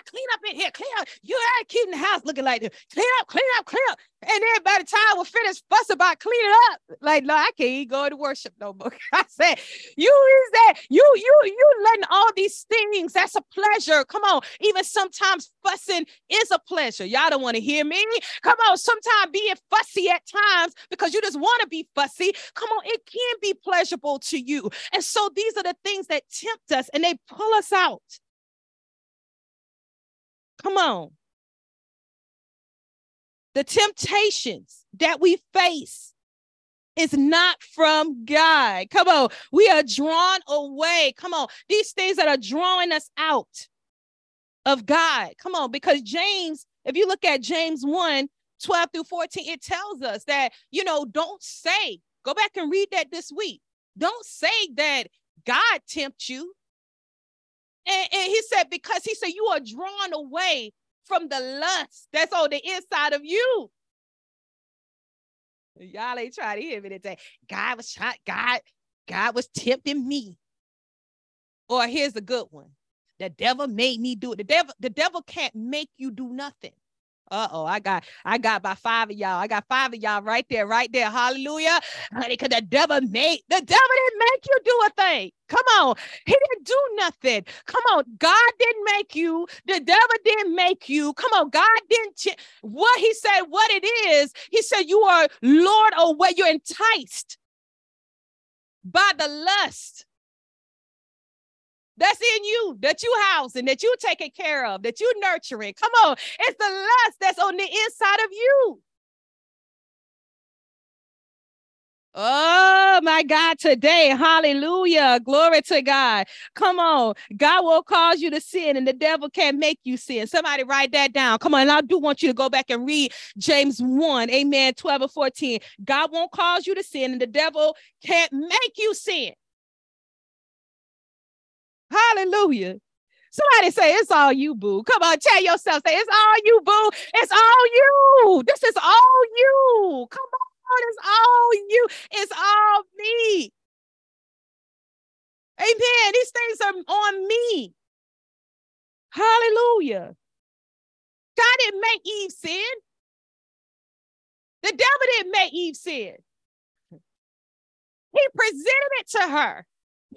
[SPEAKER 2] clean up in here, clean up. You ain't keeping the house looking like this. Clean up, clean up, clean up. And then by the time we're finished fuss about cleaning up, like, no, I can't even go to worship no more. I said, you is that, you, you, you letting all these things, that's a pleasure. Come on. Even sometimes fussing is a pleasure. Y'all don't want to hear me. Come on. Sometimes being fussy at times because you just want to be fussy. Come on. It can be pleasurable to you. And so these are the things that tempt us and they pull us out. Come on. The temptations that we face is not from God. Come on. We are drawn away. Come on. These things that are drawing us out of God. Come on. Because James, if you look at James 1 12 through 14, it tells us that, you know, don't say, go back and read that this week. Don't say that God tempts you. And, and he said, because he said, you are drawn away from the lust that's on the inside of you. Y'all ain't trying to hear me today. God was trying, God, God was tempting me. Or here's a good one. The devil made me do it. The devil, the devil can't make you do nothing. Uh-oh, I got I got about five of y'all. I got five of y'all right there, right there. Hallelujah. Honey, because the devil made the devil didn't make you do a thing. Come on. He didn't do nothing. Come on. God didn't make you. The devil didn't make you. Come on. God didn't. Ch- what he said, what it is, he said, you are Lord away. You're enticed by the lust that's in you, that you housing, that you taking care of, that you nurturing. Come on, it's the lust that's on the inside of you. Oh my God, today. Hallelujah. Glory to God. Come on. God will cause you to sin, and the devil can't make you sin. Somebody write that down. Come on. And I do want you to go back and read James 1, amen, 12 and 14. God won't cause you to sin, and the devil can't make you sin. Hallelujah. Somebody say, It's all you, boo. Come on, tell yourself, say, It's all you, boo. It's all you. This is all you. Come on, it's all you. It's all me. Amen. These things are on me. Hallelujah. God didn't make Eve sin. The devil didn't make Eve sin. He presented it to her.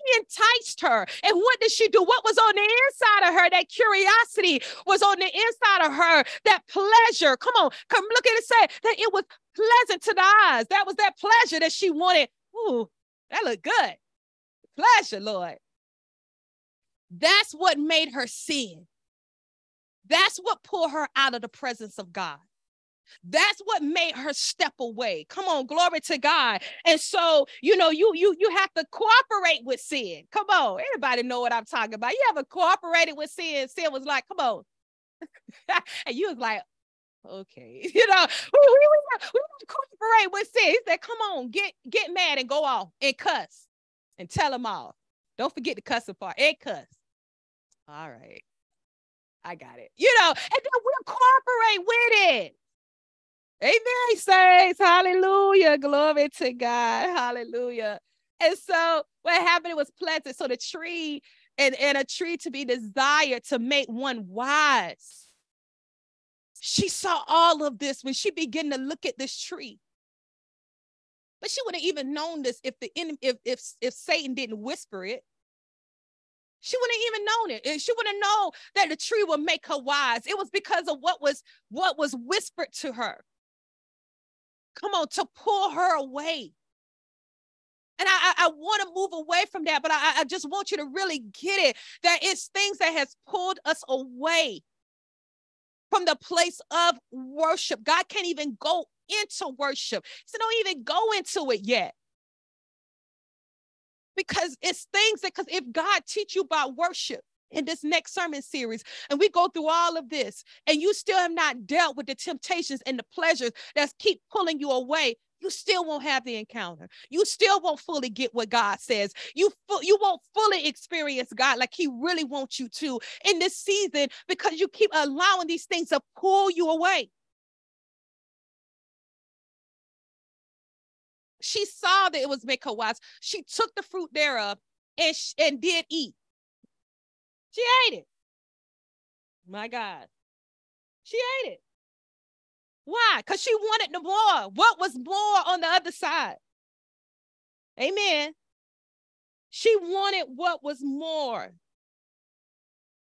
[SPEAKER 2] He enticed her. And what did she do? What was on the inside of her? That curiosity was on the inside of her. That pleasure. Come on, come look at it. Say that it was pleasant to the eyes. That was that pleasure that she wanted. Ooh, that looked good. Pleasure, Lord. That's what made her sin. That's what pulled her out of the presence of God. That's what made her step away. Come on, glory to God. And so, you know, you you you have to cooperate with sin. Come on, anybody know what I'm talking about? You ever cooperated with sin? Sin was like, come on. and you was like, okay, you know, we, we, we, we cooperate with sin. He said, come on, get get mad and go off and cuss and tell them all. Don't forget the cussing part and cuss. All right. I got it. You know, and then we'll cooperate with it. Amen, saints. Hallelujah. Glory to God. Hallelujah. And so what happened, it was planted. So the tree and, and a tree to be desired to make one wise. She saw all of this when she began to look at this tree. But she wouldn't even known this if the enemy, if if if Satan didn't whisper it. She wouldn't even known it. And she wouldn't know that the tree would make her wise. It was because of what was what was whispered to her. Come on, to pull her away. And I, I, I want to move away from that, but I, I just want you to really get it that it's things that has pulled us away from the place of worship. God can't even go into worship. So don't even go into it yet. Because it's things that, because if God teach you about worship, in this next sermon series and we go through all of this and you still have not dealt with the temptations and the pleasures that keep pulling you away you still won't have the encounter. You still won't fully get what God says. You fu- you won't fully experience God like He really wants you to in this season because you keep allowing these things to pull you away. She saw that it was make her wise. She took the fruit thereof and, sh- and did eat. She ate it. My God. She ate it. Why? Because she wanted the more. What was more on the other side? Amen. She wanted what was more.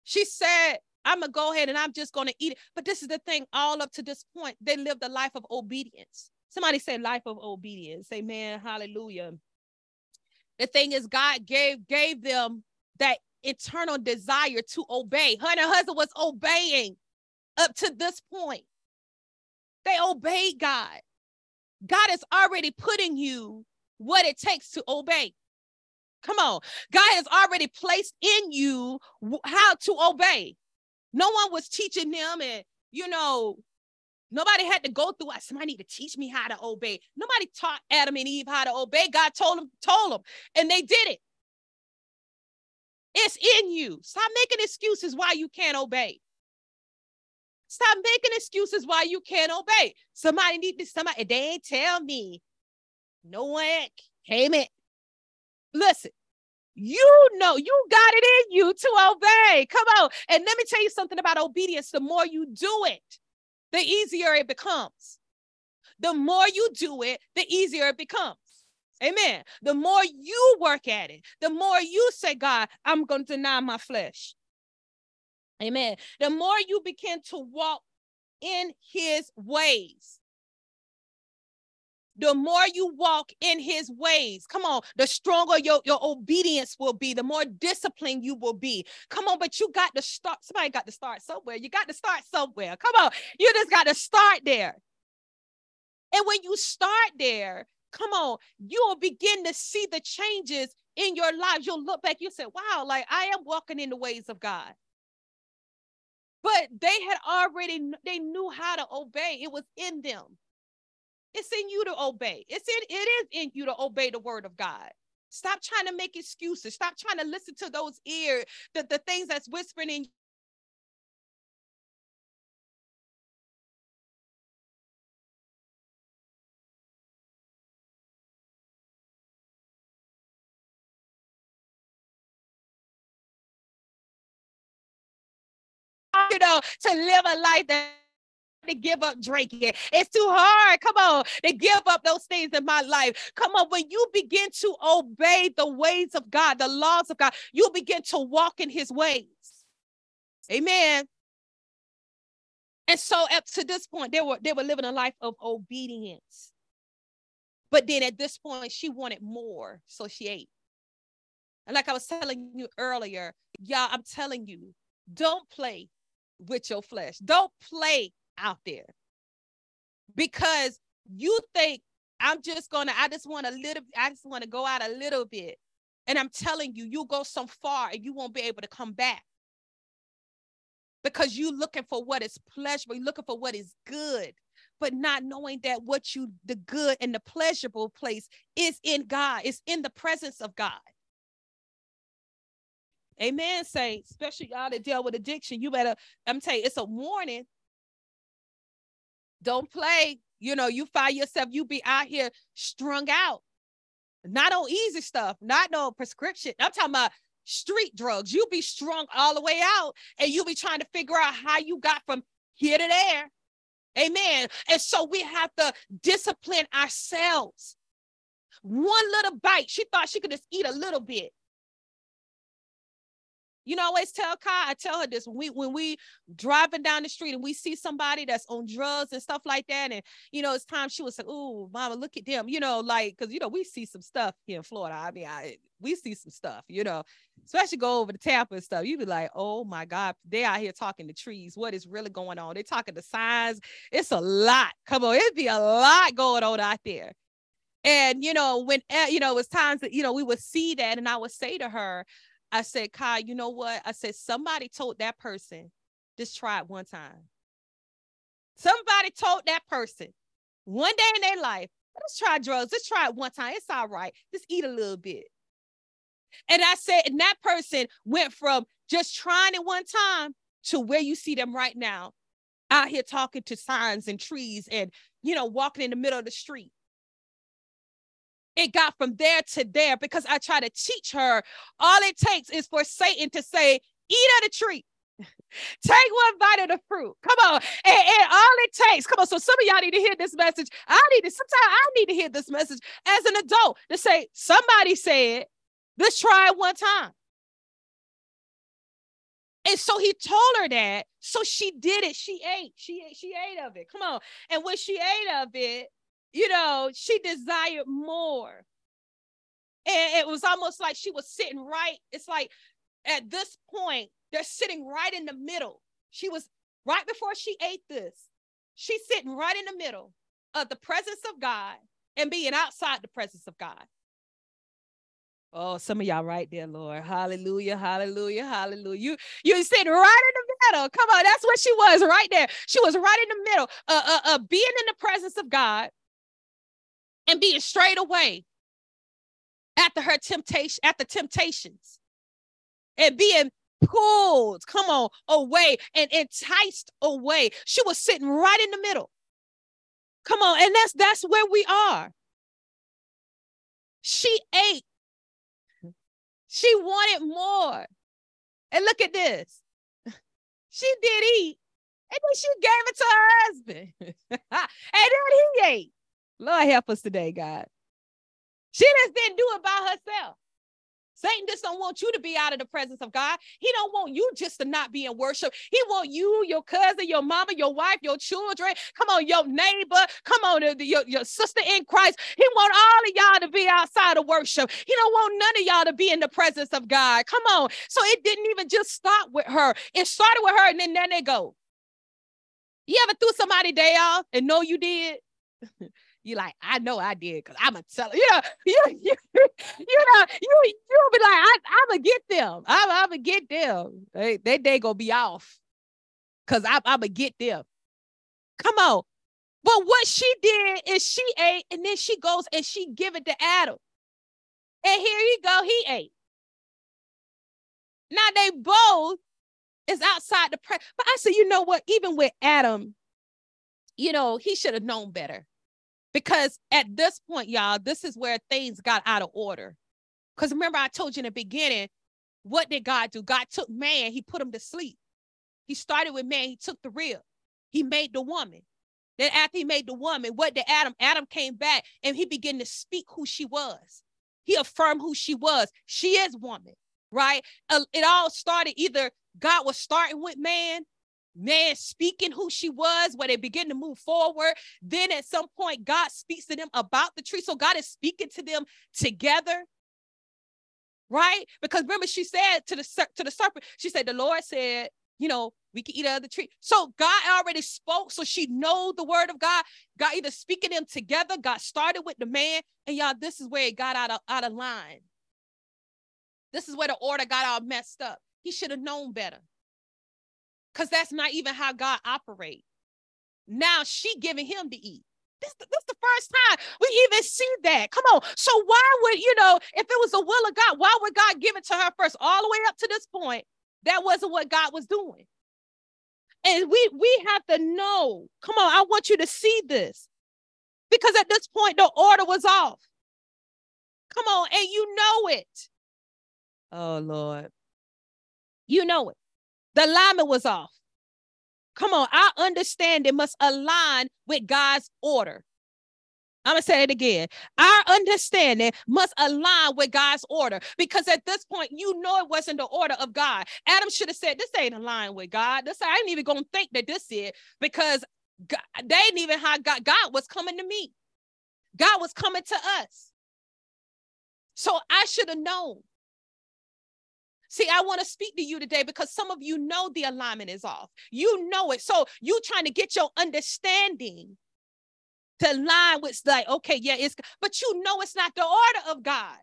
[SPEAKER 2] She said, I'm going to go ahead and I'm just going to eat it. But this is the thing, all up to this point, they lived a life of obedience. Somebody say life of obedience. Amen. Hallelujah. The thing is, God gave gave them that eternal desire to obey. Her and her husband was obeying up to this point. They obeyed God. God is already putting you what it takes to obey. Come on. God has already placed in you how to obey. No one was teaching them, and you know, nobody had to go through. Ah, somebody need to teach me how to obey. Nobody taught Adam and Eve how to obey. God told them, told them, and they did it. It's in you. Stop making excuses why you can't obey. Stop making excuses why you can't obey. Somebody need to, somebody, they ain't tell me. No one came in. Listen, you know you got it in you to obey. Come on. And let me tell you something about obedience. The more you do it, the easier it becomes. The more you do it, the easier it becomes. Amen. The more you work at it, the more you say, God, I'm going to deny my flesh. Amen. The more you begin to walk in his ways, the more you walk in his ways, come on, the stronger your, your obedience will be, the more disciplined you will be. Come on, but you got to start. Somebody got to start somewhere. You got to start somewhere. Come on, you just got to start there. And when you start there, come on, you'll begin to see the changes in your lives. You'll look back, you say, wow, like I am walking in the ways of God. But they had already, they knew how to obey. It was in them. It's in you to obey. It's in, it is in you to obey the word of God. Stop trying to make excuses. Stop trying to listen to those ears, the, the things that's whispering in to live a life that to give up drinking. It's too hard. Come on, to give up those things in my life. Come on, when you begin to obey the ways of God, the laws of God, you begin to walk in his ways. Amen. And so up to this point, they were they were living a life of obedience. But then at this point, she wanted more, so she ate. And like I was telling you earlier, y'all, I'm telling you, don't play with your flesh. Don't play out there because you think I'm just gonna, I just want a little, I just want to go out a little bit. And I'm telling you, you'll go so far and you won't be able to come back because you're looking for what is pleasurable, you're looking for what is good, but not knowing that what you, the good and the pleasurable place is in God, is in the presence of God. Amen, saints, especially y'all that deal with addiction. You better, I'm telling you, it's a warning. Don't play. You know, you find yourself, you be out here strung out, not on easy stuff, not no prescription. I'm talking about street drugs. You be strung all the way out and you be trying to figure out how you got from here to there. Amen. And so we have to discipline ourselves. One little bite, she thought she could just eat a little bit. You know, I always tell Kai, I tell her this when we when we driving down the street and we see somebody that's on drugs and stuff like that, and you know, it's time she was like, "Oh, mama, look at them," you know, like because you know we see some stuff here in Florida. I mean, I we see some stuff, you know, especially go over to Tampa and stuff. you'd be like, "Oh my God, they out here talking to trees. What is really going on? They talking to signs. It's a lot. Come on, it'd be a lot going on out there." And you know, when eh, you know, it was times that you know we would see that, and I would say to her, I said, Kai, you know what? I said, somebody told that person, just try it one time. Somebody told that person one day in their life, let's try drugs. Let's try it one time. It's all right. Just eat a little bit. And I said, and that person went from just trying it one time to where you see them right now, out here talking to signs and trees and, you know, walking in the middle of the street it got from there to there because I try to teach her all it takes is for Satan to say, eat of the tree. Take one bite of the fruit. Come on. And, and, all it takes, come on. So some of y'all need to hear this message. I need to, sometimes I need to hear this message as an adult to say, somebody said, let's try it one time. And so he told her that. So she did it. She ate. She ate. She ate of it. Come on. And when she ate of it, you know, she desired more. And it was almost like she was sitting right. It's like at this point, they're sitting right in the middle. She was right before she ate this. She's sitting right in the middle of the presence of God and being outside the presence of God. Oh, some of y'all right there, Lord. Hallelujah, hallelujah, hallelujah. You you sitting right in the middle. Come on, that's what she was right there. She was right in the middle, uh, uh, uh being in the presence of God and being straight away after her temptation, at the temptations, and being pulled, come on, away and enticed away. She was sitting right in the middle. Come on, and that's that's where we are. She ate. She wanted more. And look at this. She did eat. And then she gave it to her husband. and then he ate. Lord help us today, God. She just didn't do it by herself. Satan just don't want you to be out of the presence of God. He don't want you just to not be in worship. He want you, your cousin, your mama, your wife, your children. Come on, your neighbor. Come on, uh, your, your sister in Christ. He want all of y'all to be outside of worship. He don't want none of y'all to be in the presence of God. Come on. So it didn't even just start with her. It started with her, and then there they go. You ever threw somebody day off and know you did? You like, I know I did because I'm a tell you know, you, you, you know, you you'll be like, I, I'm gonna get them. I'm, I'm gonna get them. They they day gonna be off. Cause I'm, I'm gonna get them. Come on. But what she did is she ate and then she goes and she give it to Adam. And here he go, he ate. Now they both is outside the pre. But I said, you know what? Even with Adam, you know, he should have known better. Because at this point, y'all, this is where things got out of order. Because remember, I told you in the beginning, what did God do? God took man, he put him to sleep. He started with man, he took the rib, he made the woman. Then after he made the woman, what did Adam? Adam came back and he began to speak who she was. He affirmed who she was. She is woman, right? Uh, it all started either God was starting with man, man speaking who she was, where they begin to move forward. Then at some point, God speaks to them about the tree. So God is speaking to them together. Right? Because remember, she said to the to the serpent, she said, the Lord said, you know, we can eat of the tree. So God already spoke, so she know the word of God. God either speaking them together. God started with the man, and y'all, this is where it got out of out of line. This is where the order got all messed up. He should have known better, because that's not even how God operate. Now she giving him to eat. This, this the first time we even see that. Come on. So why would you know if it was the will of God? Why would God give it to her first, all the way up to this point? That wasn't what God was doing. And we we have to know. Come on, I want you to see this. Because at this point the order was off. Come on, and you know it. Oh Lord. You know it. The alignment was off. Come on, our understanding must align with God's order. I'm going to say it again. Our understanding must align with God's order because at this point, you know it wasn't the order of God. Adam should have said, This ain't aligned with God. This I ain't even going to think that this is because God, they ain't even how God, God was coming to me. God was coming to us. So I should have known. See, I want to speak to you today because some of you know the alignment is off. You know it. So you trying to get your understanding to line with like, okay, yeah, it's but you know it's not the order of God.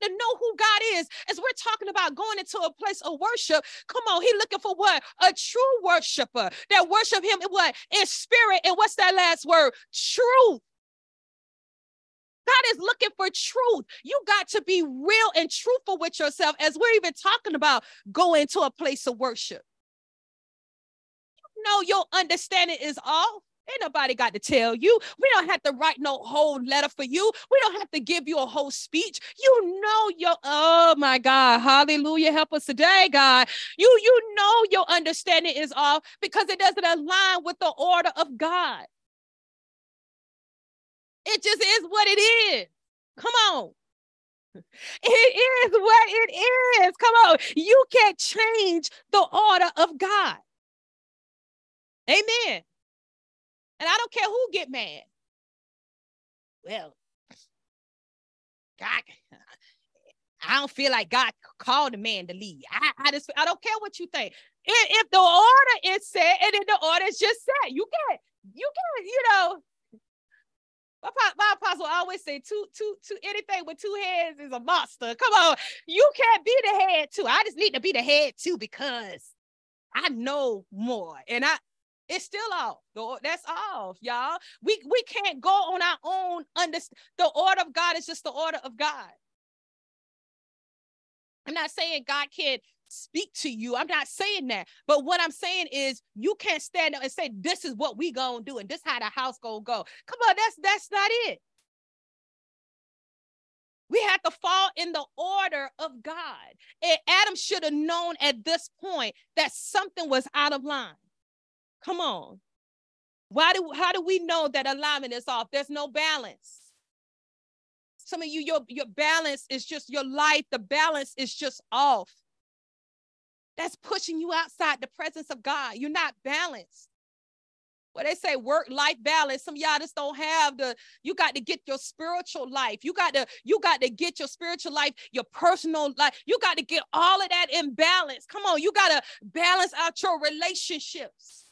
[SPEAKER 2] You to know who God is. As we're talking about going into a place of worship, come on, he looking for what? A true worshiper that worship him in what? In spirit. And what's that last word? Truth. God is looking for truth. You got to be real and truthful with yourself as we're even talking about going to a place of worship. You know your understanding is all. Ain't nobody got to tell you. We don't have to write no whole letter for you. We don't have to give you a whole speech. You know your oh my God. Hallelujah. Help us today, God. You you know your understanding is off because it doesn't align with the order of God. It just is what it is. Come on. It is what it is. Come on. You can't change the order of God. Amen. And I don't care who get mad. Well, God, I don't feel like God called a man to lead. I, I just I don't care what you think. If, if the order is set and then the order is just set, you can't, you can't, you know. My, my apostle always say two, two, two, anything with two heads is a monster. Come on, you can't be the head too. I just need to be the head too because I know more. And I it's still off. That's off, y'all. We we can't go on our own. Understand the order of God is just the order of God. I'm not saying God can't speak to you. I'm not saying that. But what I'm saying is you can't stand up and say, this is what we gonna do, and this how the house gonna go. Come on, that's that's not it. We have to fall in the order of God. And Adam should have known at this point that something was out of line. Come on. Why do how do we know that alignment is off? There's no balance. Some of you, your, your balance is just your life, the balance is just off. That's pushing you outside the presence of God. You're not balanced. What they say, work life balance. Some y'all just don't have the. You got to get your spiritual life. You got to. You got to get your spiritual life, your personal life. You got to get all of that in balance. Come on, you got to balance out your relationships.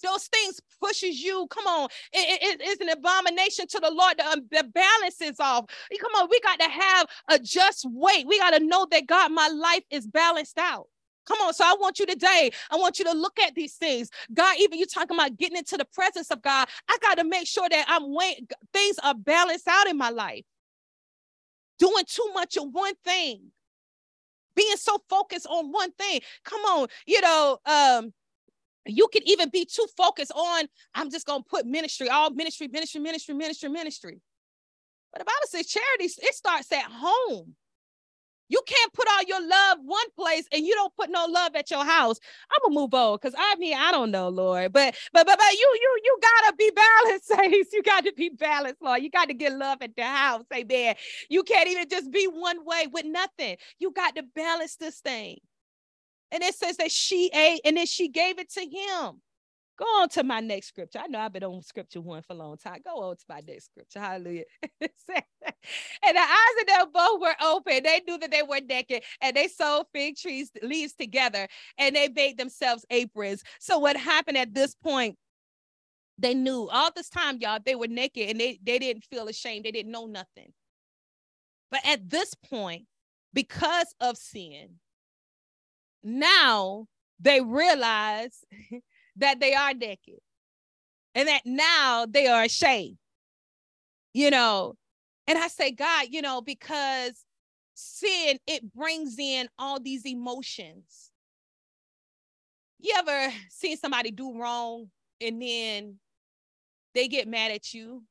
[SPEAKER 2] Those things pushes you. Come on, it, it, it's an abomination to the Lord. The, um, the balance is off. Come on, we got to have a just weight. We got to know that God, my life is balanced out. Come on. So I want you today, I want you to look at these things. God, even you talking about getting into the presence of God, I got to make sure that I'm waiting, things are balanced out in my life. Doing too much of one thing, being so focused on one thing. Come on, you know, um, you can even be too focused on, I'm just going to put ministry, all ministry, ministry, ministry, ministry, ministry. But the Bible says charity, it starts at home. You can't put all your love one place and you don't put no love at your house. I'm gonna move on because I mean I don't know, Lord, but but but but you you you gotta be balanced, saints. You got to be balanced, Lord. You got to get love at the house, amen. You can't even just be one way with nothing. You got to balance this thing. And it says that she ate and then she gave it to him. Go on to my next scripture. I know I've been on scripture one for a long time. Go on to my next scripture. Hallelujah. and the eyes of them both were open. They knew that they were naked and they sewed fig trees leaves together and they made themselves aprons. So what happened at this point? They knew all this time, y'all, they were naked and they, they didn't feel ashamed. They didn't know nothing. But at this point, because of sin, now they realize that they are naked and that now they are ashamed, you know. And I say, God, you know, because sin, it brings in all these emotions. You ever seen somebody do wrong and then they get mad at you?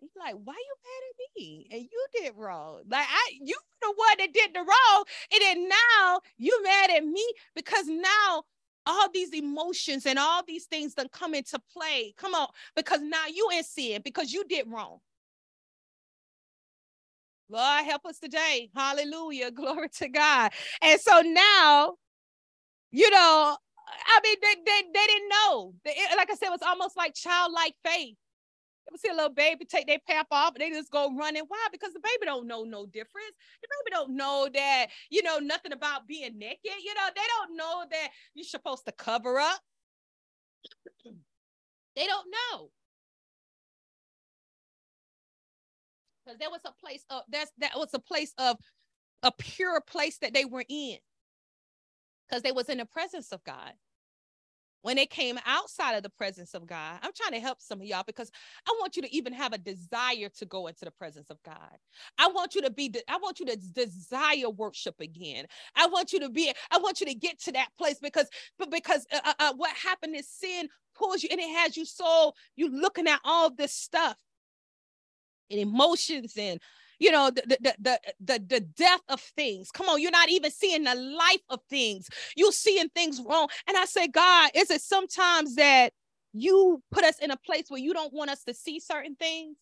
[SPEAKER 2] You're like, why you mad at me? And you did wrong. Like I you the one that did the wrong. And then now you mad at me because now all these emotions and all these things that come into play. Come on, because now you in sin because you did wrong. Lord, help us today. Hallelujah. Glory to God. And so now, you know, I mean, they, they, they didn't know. Like I said, it was almost like childlike faith see a little baby take their pap off and they just go running? Why? Because the baby don't know no difference. The baby don't know that, you know, nothing about being naked. You know, they don't know that you're supposed to cover up. they don't know. Because there was a place of that's that was a place of a pure place that they were in. Because they was in the presence of God when they came outside of the presence of God. I'm trying to help some of y'all because I want you to even have a desire to go into the presence of God. I want you to be, I want you to desire worship again. I want you to be, I want you to get to that place because, but because uh, uh, uh what happened is sin pulls you and it has you so you looking at all this stuff and emotions and you know the, the the the the death of things. Come on you're not even seeing the life of things. You're seeing things wrong. And i say god is it sometimes that you put us in a place where you don't want us to see certain things?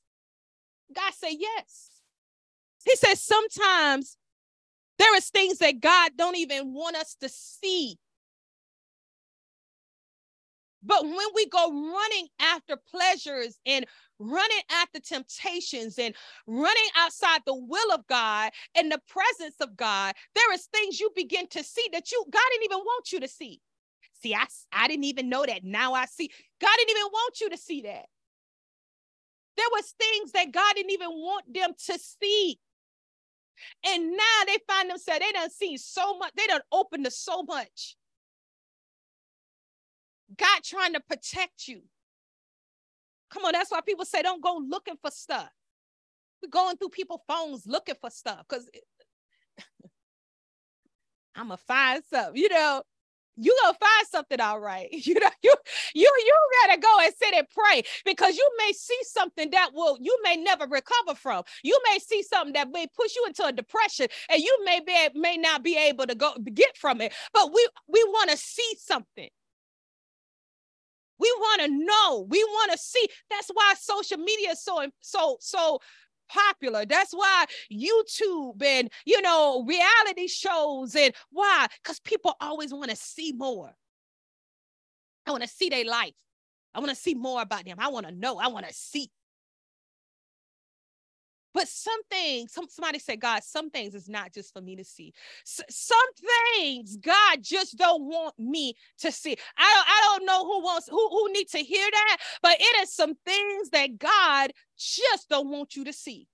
[SPEAKER 2] God say yes. He says sometimes there is things that god don't even want us to see. But when we go running after pleasures and running after temptations and running outside the will of God and the presence of God, there is things you begin to see that you God didn't even want you to see. See, I, I didn't even know that. Now I see. God didn't even want you to see that. There was things that God didn't even want them to see. And now they find themselves, they don't see so much, they don't open to so much. God trying to protect you. Come on, that's why people say don't go looking for stuff. We're going through people's phones looking for stuff because I'm gonna find something, you know. You gonna find something all right. You know, you you you gotta go and sit and pray because you may see something that will you may never recover from. You may see something that may push you into a depression and you may be may not be able to go get from it. But we we want to see something. We want to know. We want to see. That's why social media is so so so popular. That's why YouTube and you know reality shows and why? Because people always want to see more. I want to see their life. I want to see more about them. I want to know. I want to see. But some things, some, somebody said, God, some things is not just for me to see. S- some things God just don't want me to see. I don't, I don't know who wants who, who need to hear that, but it is some things that God just don't want you to see.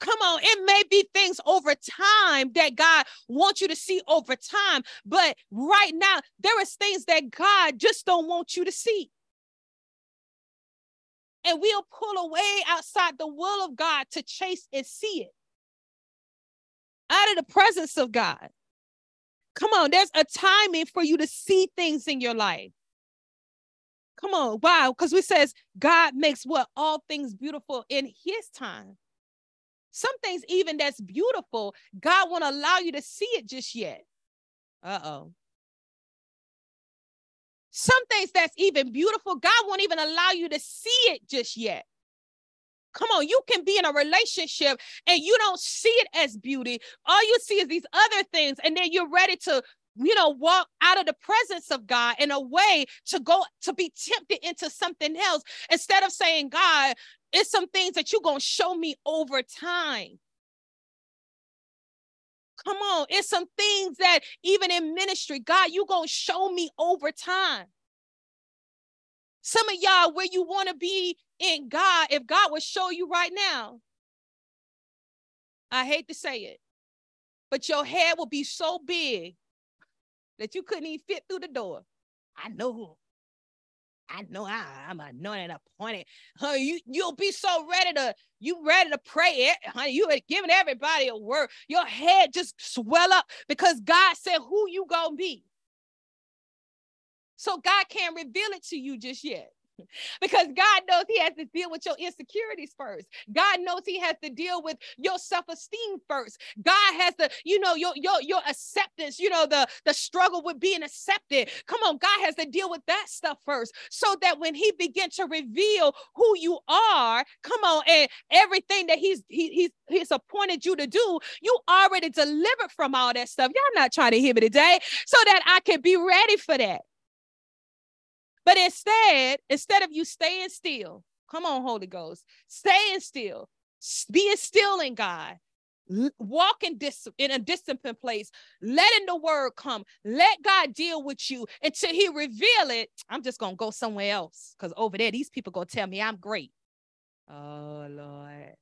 [SPEAKER 2] Come on, it may be things over time that God wants you to see over time, but right now there is things that God just don't want you to see and we'll pull away outside the will of God to chase and see it out of the presence of God. Come on, there's a timing for you to see things in your life. Come on, wow, because we says God makes what all things beautiful in his time. Some things even that's beautiful, God won't allow you to see it just yet. Uh-oh. Some things that's even beautiful, God won't even allow you to see it just yet. Come on, you can be in a relationship and you don't see it as beauty. All you see is these other things, and then you're ready to you know, walk out of the presence of God in a way to go to be tempted into something else instead of saying, God, it's some things that you're going to show me over time. Come on, it's some things that even in ministry, God, you going to show me over time. Some of y'all, where you want to be in God, if God would show you right now, I hate to say it, but your head will be so big that you couldn't even fit through the door. I know I know I, I'm anointed, appointed. Honey, you you'll be so ready to you ready to pray it, honey. You are giving everybody a word. Your head just swell up because God said who you gonna be. So God can't reveal it to you just yet because God knows He has to deal with your insecurities first. God knows He has to deal with your self-esteem first. God has to, you know, your your your acceptance. You know, the the struggle with being accepted. Come on, God has to deal with that stuff first, so that when He begins to reveal who you are, come on, and everything that He's he, He's He's appointed you to do, you already delivered from all that stuff. Y'all not trying to hear me today, so that I can be ready for that. But instead, instead of you staying still, come on, Holy Ghost, staying still, being still in God, walking dis- in a disciplined place, letting the word come, let God deal with you until He reveal it. I'm just gonna go somewhere else because over there, these people gonna tell me I'm great. Oh Lord.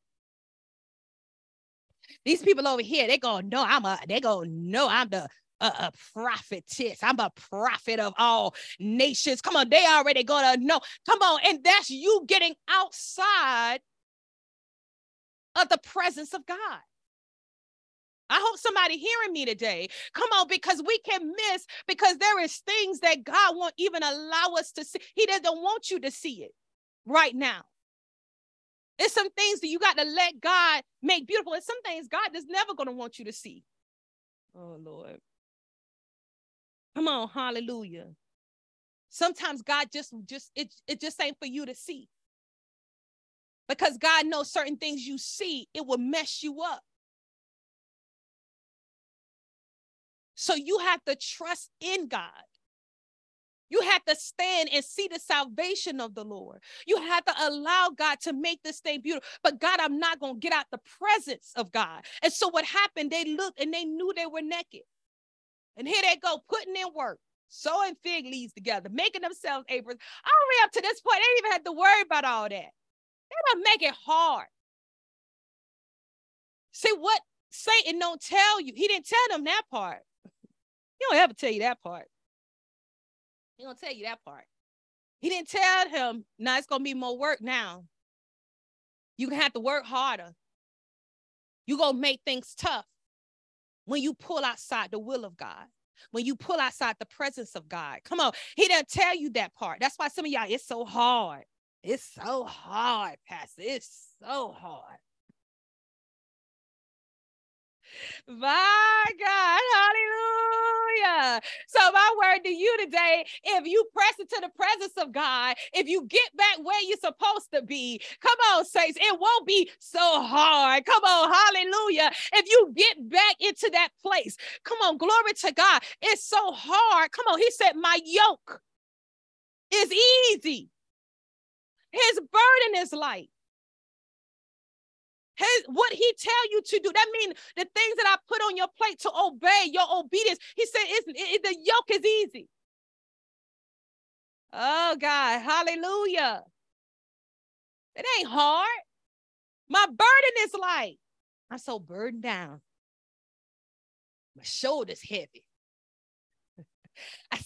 [SPEAKER 2] These people over here, they gonna know I'm a, they gonna know I'm the a, a prophetess. I'm a prophet of all nations. Come on, they already gonna know. Come on, and that's you getting outside of the presence of God. I hope somebody hearing me today. Come on, because we can miss because there is things that God won't even allow us to see. He doesn't want you to see it right now. It's some things that you got to let God make beautiful, and some things God is never going to want you to see. Oh Lord. Come on, hallelujah. Sometimes God just just it, it just ain't for you to see. Because God knows certain things you see, it will mess you up. So you have to trust in God. You have to stand and see the salvation of the Lord. You have to allow God to make this thing beautiful. But God, I'm not going to get out the presence of God. And so what happened? They looked and they knew they were naked. And here they go, putting in work, sewing fig leaves together, making themselves aprons. All the way up to this point, they even have to worry about all that. They don't make it hard. See what Satan don't tell you. He didn't tell them that part. He don't ever tell you that part. He don't tell you that part. He didn't tell him, now it's gonna be more work now. You're gonna have to work harder. You're gonna make things tough when you pull outside the will of God, when you pull outside the presence of God. Come on, He doesn't tell you that part. That's why some of y'all, it's so hard. It's so hard, Pastor. It's so hard. My God, hallelujah. So, my word to you today if you press into the presence of God, if you get back where you're supposed to be, come on, saints, it won't be so hard. Come on, hallelujah. If you get back into that place, come on, glory to God. It's so hard. Come on, He said, My yoke is easy, His burden is light. His what he tell you to do. That means the things that I put on your plate to obey, your obedience. He said, it's, it, the yoke is easy. Oh God, hallelujah. It ain't hard. My burden is light. I'm so burdened down. My shoulder's heavy. I,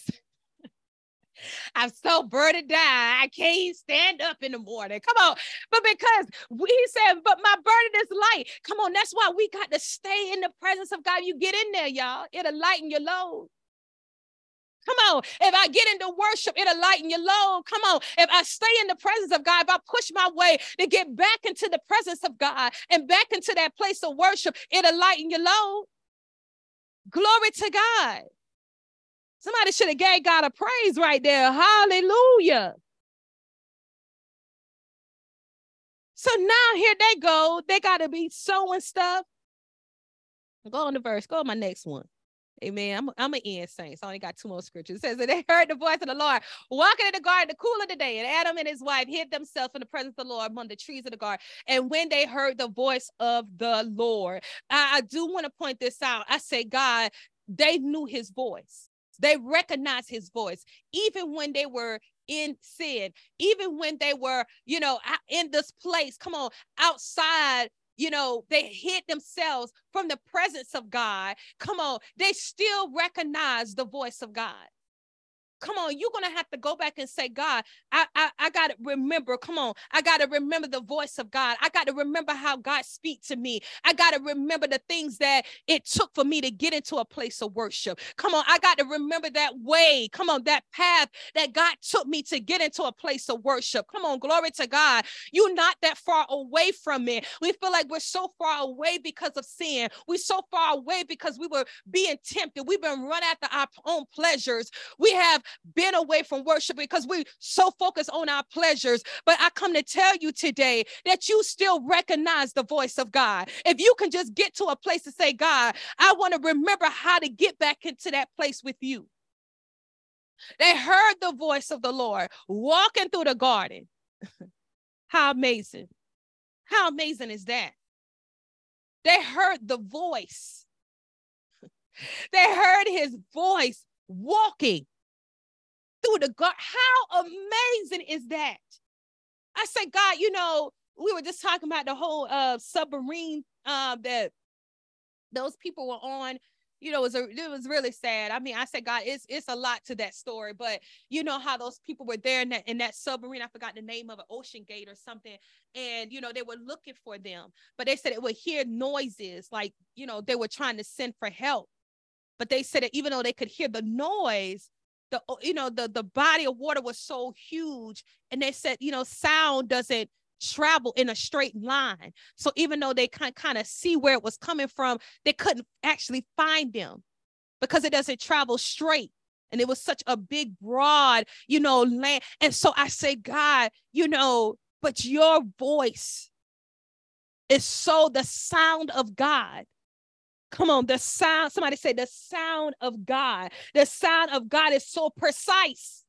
[SPEAKER 2] I'm so burdened down. I can't stand up in the morning. Come on. But because he said, but my burden is light. Come on. That's why we got to stay in the presence of God. You get in there, y'all. It'll lighten your load. Come on. If I get into worship, it'll lighten your load. Come on. If I stay in the presence of God, if I push my way to get back into the presence of God and back into that place of worship, it'll lighten your load. Glory to God. Somebody should have gave God a praise right there. Hallelujah. So now here they go. They got to be sowing stuff. Go on the verse. Go on my next one. Amen. I'm, I'm an end saint. So I only got two more scriptures. It says that they heard the voice of the Lord walking in the garden, the cool of the day. And Adam and his wife hid themselves in the presence of the Lord among the trees of the garden. And when they heard the voice of the Lord, I, I do want to point this out. I say, God, they knew his voice. They recognized his voice, even when they were in sin, even when they were, you know, in this place, come on, outside you know, they hid themselves from the presence of God. Come on, they still recognize the voice of God. Come on, you're gonna have to go back and say, God, I, I, I gotta remember. Come on, I gotta remember the voice of God. I gotta remember how God speak to me. I gotta remember the things that it took for me to get into a place of worship. Come on, I gotta remember that way. Come on, that path that God took me to get into a place of worship. Come on, glory to God. You're not that far away from it. We feel like we're so far away because of sin. We're so far away because we were being tempted. We've been run after our own pleasures. We have been away from worship because we so focused on our pleasures. But I come to tell you today that you still recognize the voice of God. If you can just get to a place to say, God, I want to remember how to get back into that place with you. They heard the voice of the Lord walking through the garden. How amazing. How amazing is that? They heard the voice. They heard his voice walking through the God. How amazing is that? I said, God, you know, we were just talking about the whole uh, submarine uh, that those people were on. You know, it was a, it was really sad. I mean, I said, God, it's it's a lot to that story, but you know how those people were there in that in that submarine. I forgot the name of it, OceanGate or something, and you know they were looking for them, but they said it would hear noises like you know they were trying to send for help, but they said that even though they could hear the noise, the you know the the body of water was so huge and they said you know sound doesn't travel in a straight line. So even though they can kind of see where it was coming from they couldn't actually find them because it doesn't travel straight. And it was such a big broad you know land. And so i say god you know but your voice is so the sound of god Come on, the sound, somebody say the sound of God. The sound of God is so precise.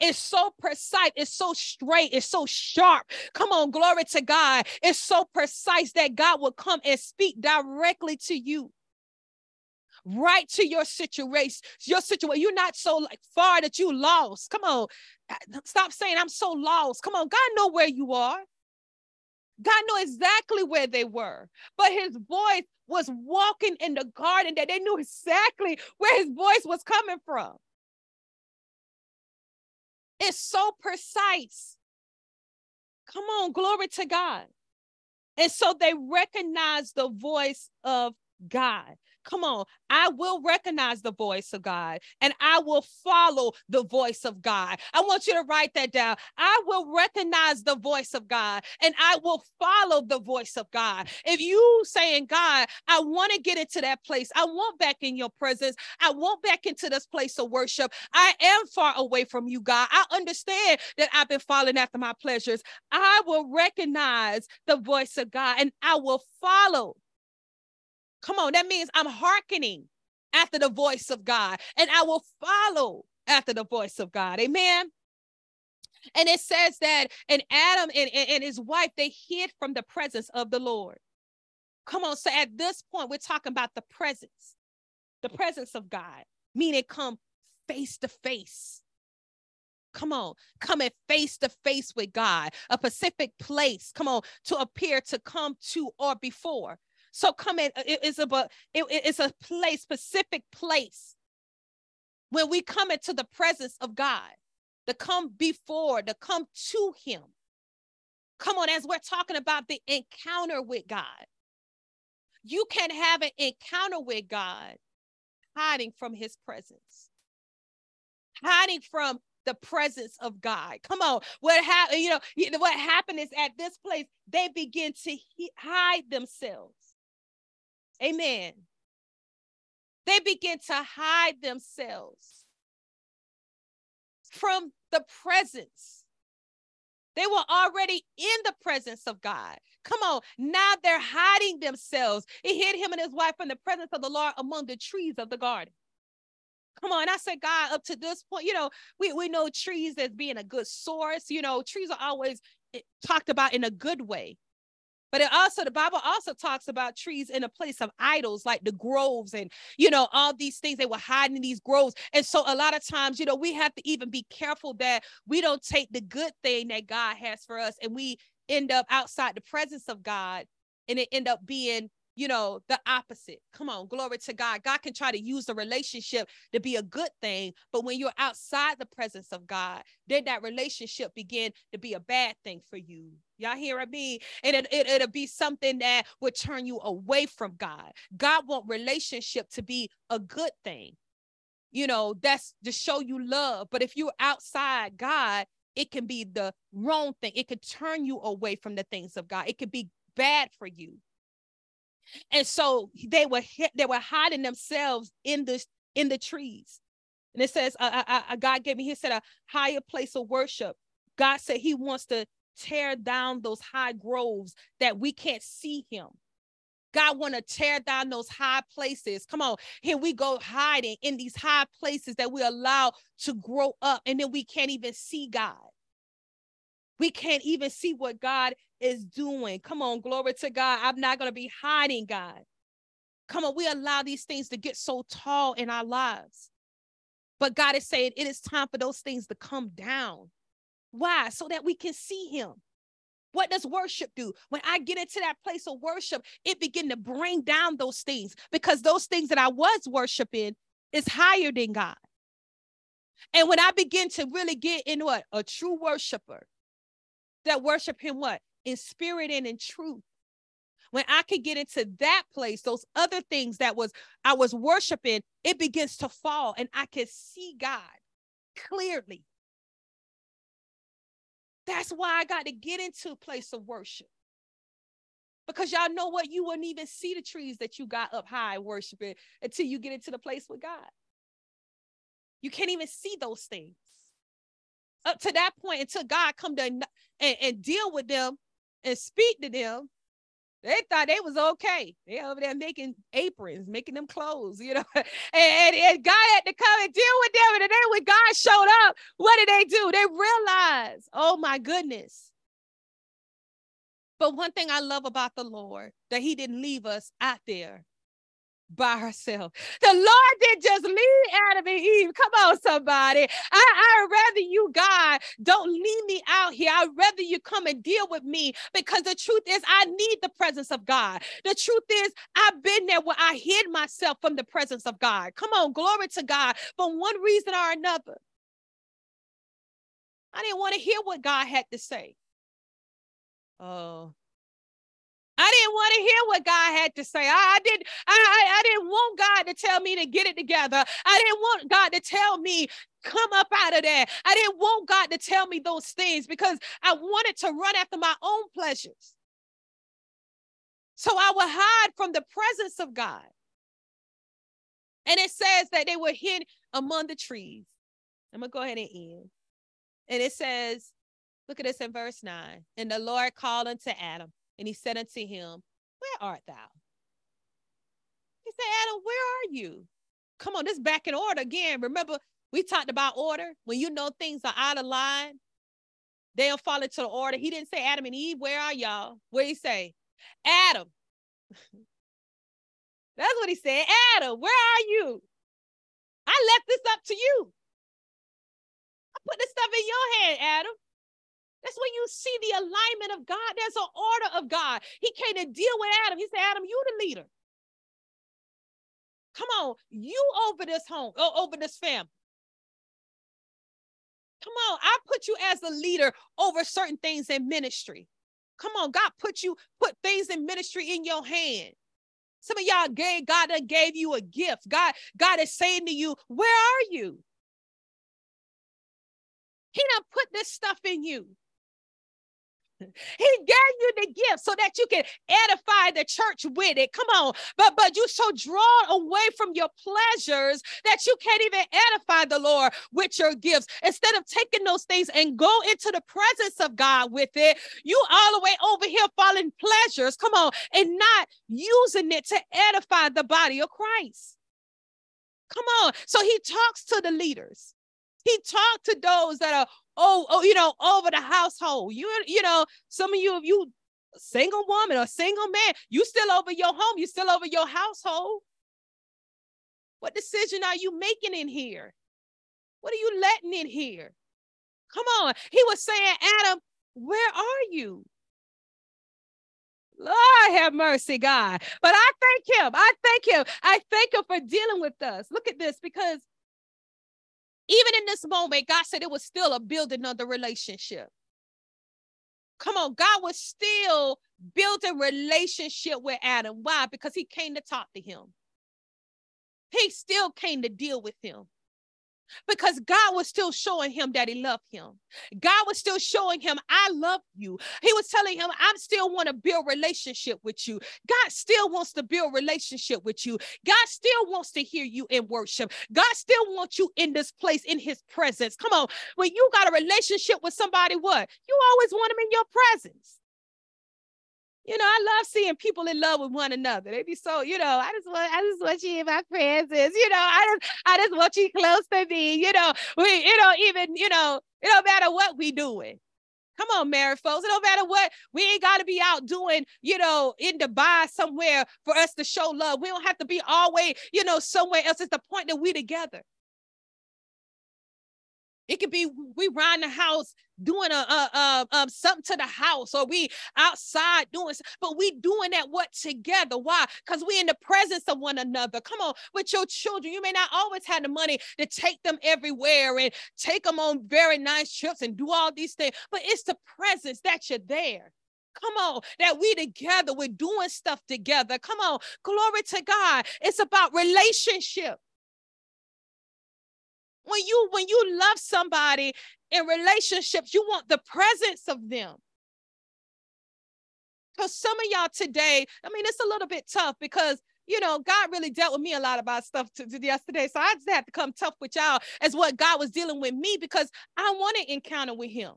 [SPEAKER 2] It's so precise. It's so straight. It's so sharp. Come on, glory to God. It's so precise that God will come and speak directly to you. Right to your situation, your situation. You're not so like far that you lost. Come on, uh, stop saying I'm so lost. Come on, God know where you are. God knew exactly where they were, but his voice was walking in the garden that they knew exactly where his voice was coming from. It's so precise. Come on, glory to God. And so they recognize the voice of God. Come on, I will recognize the voice of God and I will follow the voice of God. I want you to write that down. I will recognize the voice of God and I will follow the voice of God. If you saying, God, I want to get into that place, I want back in your presence, I want back into this place of worship. I am far away from you, God. I understand that I've been following after my pleasures. I will recognize the voice of God and I will follow Come on, that means I'm hearkening after the voice of God and I will follow after the voice of God. Amen. And it says that, and Adam and, and, his wife, they hid from the presence of the Lord. Come on. So at this point, we're talking about the presence, the presence of God, meaning come face to face. Come on, coming face to face with God, a specific place. Come on, to appear to come to or before. So come in, it is a it, it's a place, specific place when we come into the presence of God, to come before, to come to Him. Come on, as we're talking about the encounter with God, you can have an encounter with God hiding from His presence, hiding from the presence of God. Come on, what happened? You know, what happened is at this place they begin to hide themselves. Amen. They begin to hide themselves from the presence. They were already in the presence of God. Come on, now they're hiding themselves. It hid him and his wife from the presence of the Lord among the trees of the garden. Come on, I said, God, up to this point, you know, we, we know trees as being a good source. You know, trees are always eh, talked about in a good way. But it also, the Bible also talks about trees in a place of idols, like the groves and, you know, all these things they were hiding in these groves. And so a lot of times, you know, we have to even be careful that we don't take the good thing that God has for us and we end up outside the presence of God and it end up being you know, the opposite. Come on, glory to God. God can try to use the relationship to be a good thing, but when you're outside the presence of God, then that relationship begin to be a bad thing for you. Y'all hear me? And it, it, it'll be something that would turn you away from God. God want relationship to be a good thing. You know, that's to show you love. But if you're outside God, it can be the wrong thing. It could turn you away from the things of God. It could be bad for you. And so they were they were hiding themselves in the in the trees. And it says, uh, uh, uh, God gave me, He said, a higher place of worship. God said He wants to tear down those high groves that we can't see Him. God want to tear down those high places. Come on, here we go hiding in these high places that we allow to grow up, and then we can't even see God. We can't even see what God is doing. Come on, glory to God. I'm not going to be hiding God. Come on, we allow these things to get so tall in our lives. But God is saying it is time for those things to come down. Why? So that we can see Him. What does worship do? When I get into that place of worship, it begin to bring down those things because those things that I was worshiping is higher than God. And when I begin to really get in what a true worshiper that worship Him, what? In spirit and in truth. When i could get into that place those other things that was i was worshiping it begins to fall and i can see god clearly. That's why i got to get into a place of worship. Because y'all know what? You wouldn't even see the trees that you got up high worshiping until you get into the place with god. You can't even see those things up to that point until god come to and, and deal with them and speak to them, they thought they was okay. They over there making aprons, making them clothes, you know. And, and, and, God had to come and deal with them. And then when God showed up, what did they do? They realized, oh my goodness. But one thing I love about the Lord, that He didn't leave us out there by herself. The Lord did just leave Adam and Eve. Come on, somebody. I, I'd rather you, God, don't leave me out here. I'd rather you come and deal with me because the truth is, I need the presence of God. The truth is, I've been there where I hid myself from the presence of God. Come on, glory to God. For one reason or another, I didn't want to hear what God had to say. Oh, I didn't want to hear what God had to say. I, I didn't, I, I, didn't want God to tell me to get it together. I didn't want God to tell me, come up out of there. I didn't want God to tell me those things because I wanted to run after my own pleasures. So I would hide from the presence of God. And it says that they were hid among the trees. I'm to go ahead and end. And it says, look at this in verse 9. And the Lord called unto Adam and he said unto him, Where art thou? He said, Adam, where are you? Come on, this back in order again. Remember, we talked about order. When you know things are out of line, they don't fall into the order. He didn't say Adam and Eve, where are y'all? What he say? Adam. That's what he said. Adam, where are you? I left this up to you. I put this stuff in your hand, Adam. That's when you see the alignment of God. There's an order of God. He came to deal with Adam. He said, Adam, you the leader. Come on, you over this home, over this family. Come on, I put you as a leader over certain things in ministry. Come on, God put you, put things in ministry in your hand. Some of y'all gave, God gave you a gift. God, God is saying to you, where are you? He done put this stuff in you. He gave you the gift so that you can edify the church with it. Come on. But but you so drawn away from your pleasures that you can't even edify the Lord with your gifts. Instead of taking those things and go into the presence of God with it, you all the way over here following pleasures. Come on, and not using it to edify the body of Christ. Come on. So he talks to the leaders. He talked to those that are oh, oh, you know, over the household. You, you know, some of you, if you single woman or single man, you still over your home, you still over your household. What decision are you making in here? What are you letting in here? Come on. He was saying, Adam, where are you? Lord have mercy, God. But I thank him. I thank him. I thank him for dealing with us. Look at this because even in this moment, God said it was still a building of the relationship. Come on, God was still building relationship with Adam. Why? Because he came to talk to him. He still came to deal with him because God was still showing him that he loved him. God was still showing him, I love you. He was telling him, I still want to build relationship with you. God still wants to build relationship with you. God still wants to hear you in worship. God still wants you in this place in his presence. Come on. When you got a relationship with somebody, what? You always want them in your presence. You know, I love seeing people in love with one another. They be so, you know, I just want, I just want you in my presence. You know, I just, I just want you close to me. You know, we, you know, even, you know, it don't matter what we doing. Come on, married folks. It don't matter what we ain't got to be out doing, you know, in Dubai somewhere for us to show love. We don't have to be always, you know, somewhere else. It's the point that we together. It could be we around the house doing a, a, a, a, something to the house, or we outside doing, but we doing that what together? Why? Because we in the presence of one another. Come on, with your children, you may not always have the money to take them everywhere and take them on very nice trips and do all these things, but it's the presence that you're there. Come on, that we together, we're doing stuff together. Come on, glory to God. It's about relationship when you when you love somebody in relationships you want the presence of them. Because some of y'all today i mean it's a little bit tough because you know god really dealt with me a lot about stuff to, to yesterday. So i just had to come tough with y'all as what god was dealing with me because i want to encounter with him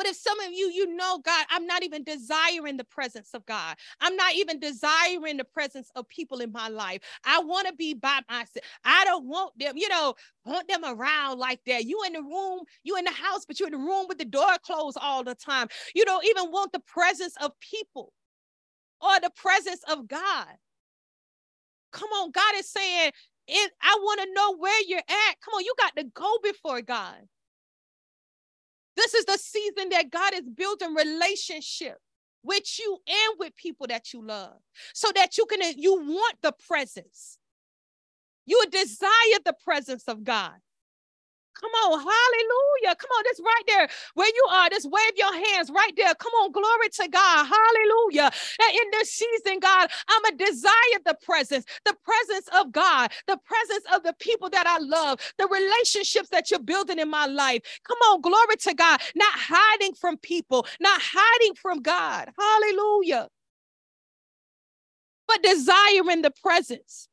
[SPEAKER 2] but if some of you, you know, God, I'm not even desiring the presence of God. I'm not even desiring the presence of people in my life. I want to be by myself. I don't want them, you know, want them around like that. You in the room, you in the house, but you're in the room with the door closed all the time. You don't even want the presence of people or the presence of God. Come on, God is saying, I want to know where you're at. Come on, you got to go before God. This is the season that God is building relationship with you and with people that you love so that you can you want the presence. You desire the presence of God. Come on, hallelujah. Come on, that's right there where you are. Just wave your hands right there. Come on, glory to God. Hallelujah. And in this season, God, I'm a desire the presence, the presence of God, the presence of the people that I love, the relationships that you're building in my life. Come on, glory to God. Not hiding from people, not hiding from God. Hallelujah. But desiring the presence.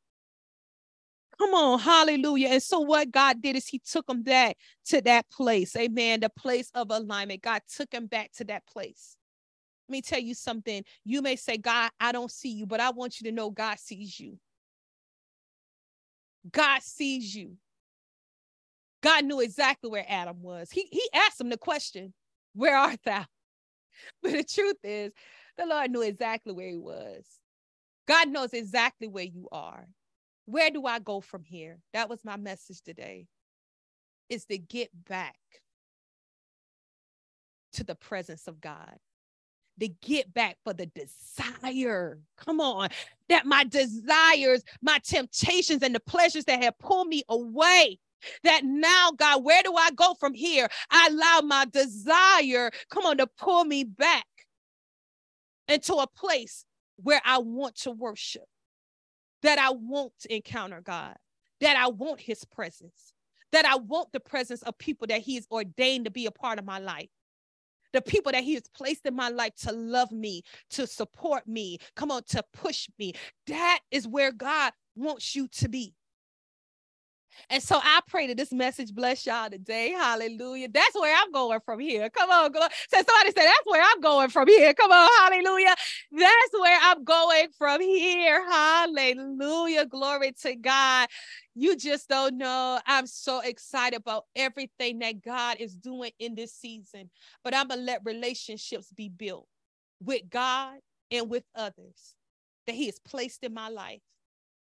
[SPEAKER 2] Come on, hallelujah. And so what God did is he took him back to that place. Amen. The place of alignment. God took him back to that place. Let me tell you something. You may say, God, I don't see you, but I want you to know God sees you. God sees you. God knew exactly where Adam was. He, he asked him the question, Where art thou? But the truth is, the Lord knew exactly where he was. God knows exactly where you are. Where do I go from here? That was my message today. Is to get back to the presence of God. To get back for the desire. Come on. That my desires, my temptations, and the pleasures that have pulled me away that now, God, where do I go from here? I allow my desire, come on, to pull me back into a place where I want to worship, that I want to encounter God, that I want his presence, that I want the presence of people that he has ordained to be a part of my life. The people that he has placed in my life to love me, to support me, come on, to push me. That is where God wants you to be. And so I pray that this message bless y'all today. Hallelujah. That's where I'm going from here. Come on, glory. So somebody said, That's where I'm going from here. Come on, hallelujah. That's where I'm going from here. Hallelujah. Glory to God. You just don't know. I'm so excited about everything that God is doing in this season. But I'm going to let relationships be built with God and with others that He has placed in my life.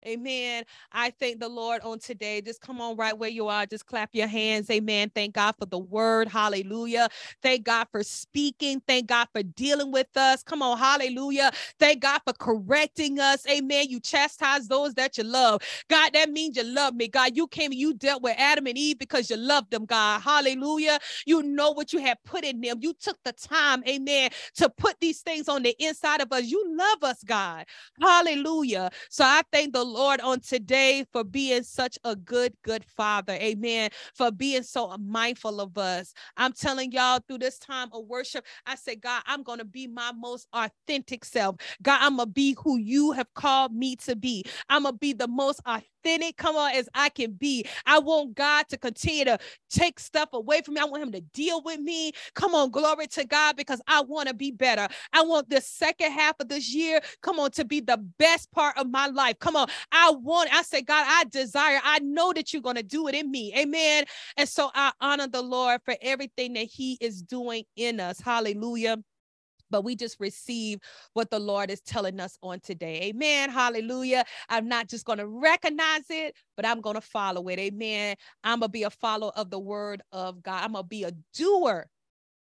[SPEAKER 2] Amen. I thank the Lord on today. Just come on right where you are. Just clap your hands. Amen. Thank God for the word. Hallelujah. Thank God for speaking. Thank God for dealing with us. Come on. Hallelujah. Thank God for correcting us. Amen. You chastise those that you love. God, that means you love me. God, you came and you dealt with Adam and Eve because you loved them, God. Hallelujah. You know what you have put in them. You took the time, amen, to put these things on the inside of us. You love us, God. Hallelujah. So I thank the Lord, on today for being such a good, good father. Amen. For being so mindful of us. I'm telling y'all through this time of worship, I say, God, I'm going to be my most authentic self. God, I'm going to be who you have called me to be. I'm going to be the most authentic authentic, come on, as I can be. I want God to continue to take stuff away from me. I want Him to deal with me. Come on, glory to God, because I want to be better. I want the second half of this year, come on, to be the best part of my life. Come on, I want, I say, God, I desire, I know that you're going to do it in me. Amen. And so I honor the Lord for everything that He is doing in us. Hallelujah but we just receive what the Lord is telling us on today. Amen. Hallelujah. I'm not just going to recognize it, but I'm going to follow it. Amen. I'm going to be a follower of the word of God. I'm going to be a doer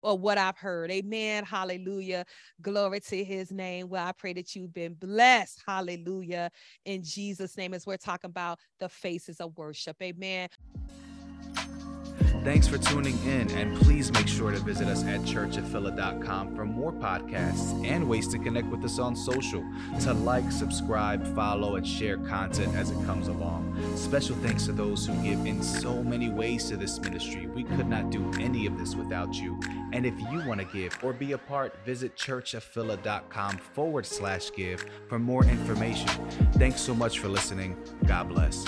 [SPEAKER 2] of what I've heard. Amen. Hallelujah. Glory to his name. Well, I pray that you've been blessed. Hallelujah. In Jesus' name, as we're talking about the faces of worship. Amen.
[SPEAKER 1] Thanks for tuning in, and please make sure to visit us at churchofphila.com for more podcasts and ways to connect with us on social, to like, subscribe, follow, and share content as it comes along. Special thanks to those who give in so many ways to this ministry. We could not do any of this without you. And if you want to give or be a part, visit churchofphila.com forward slash give for more information. Thanks so much for listening. God bless.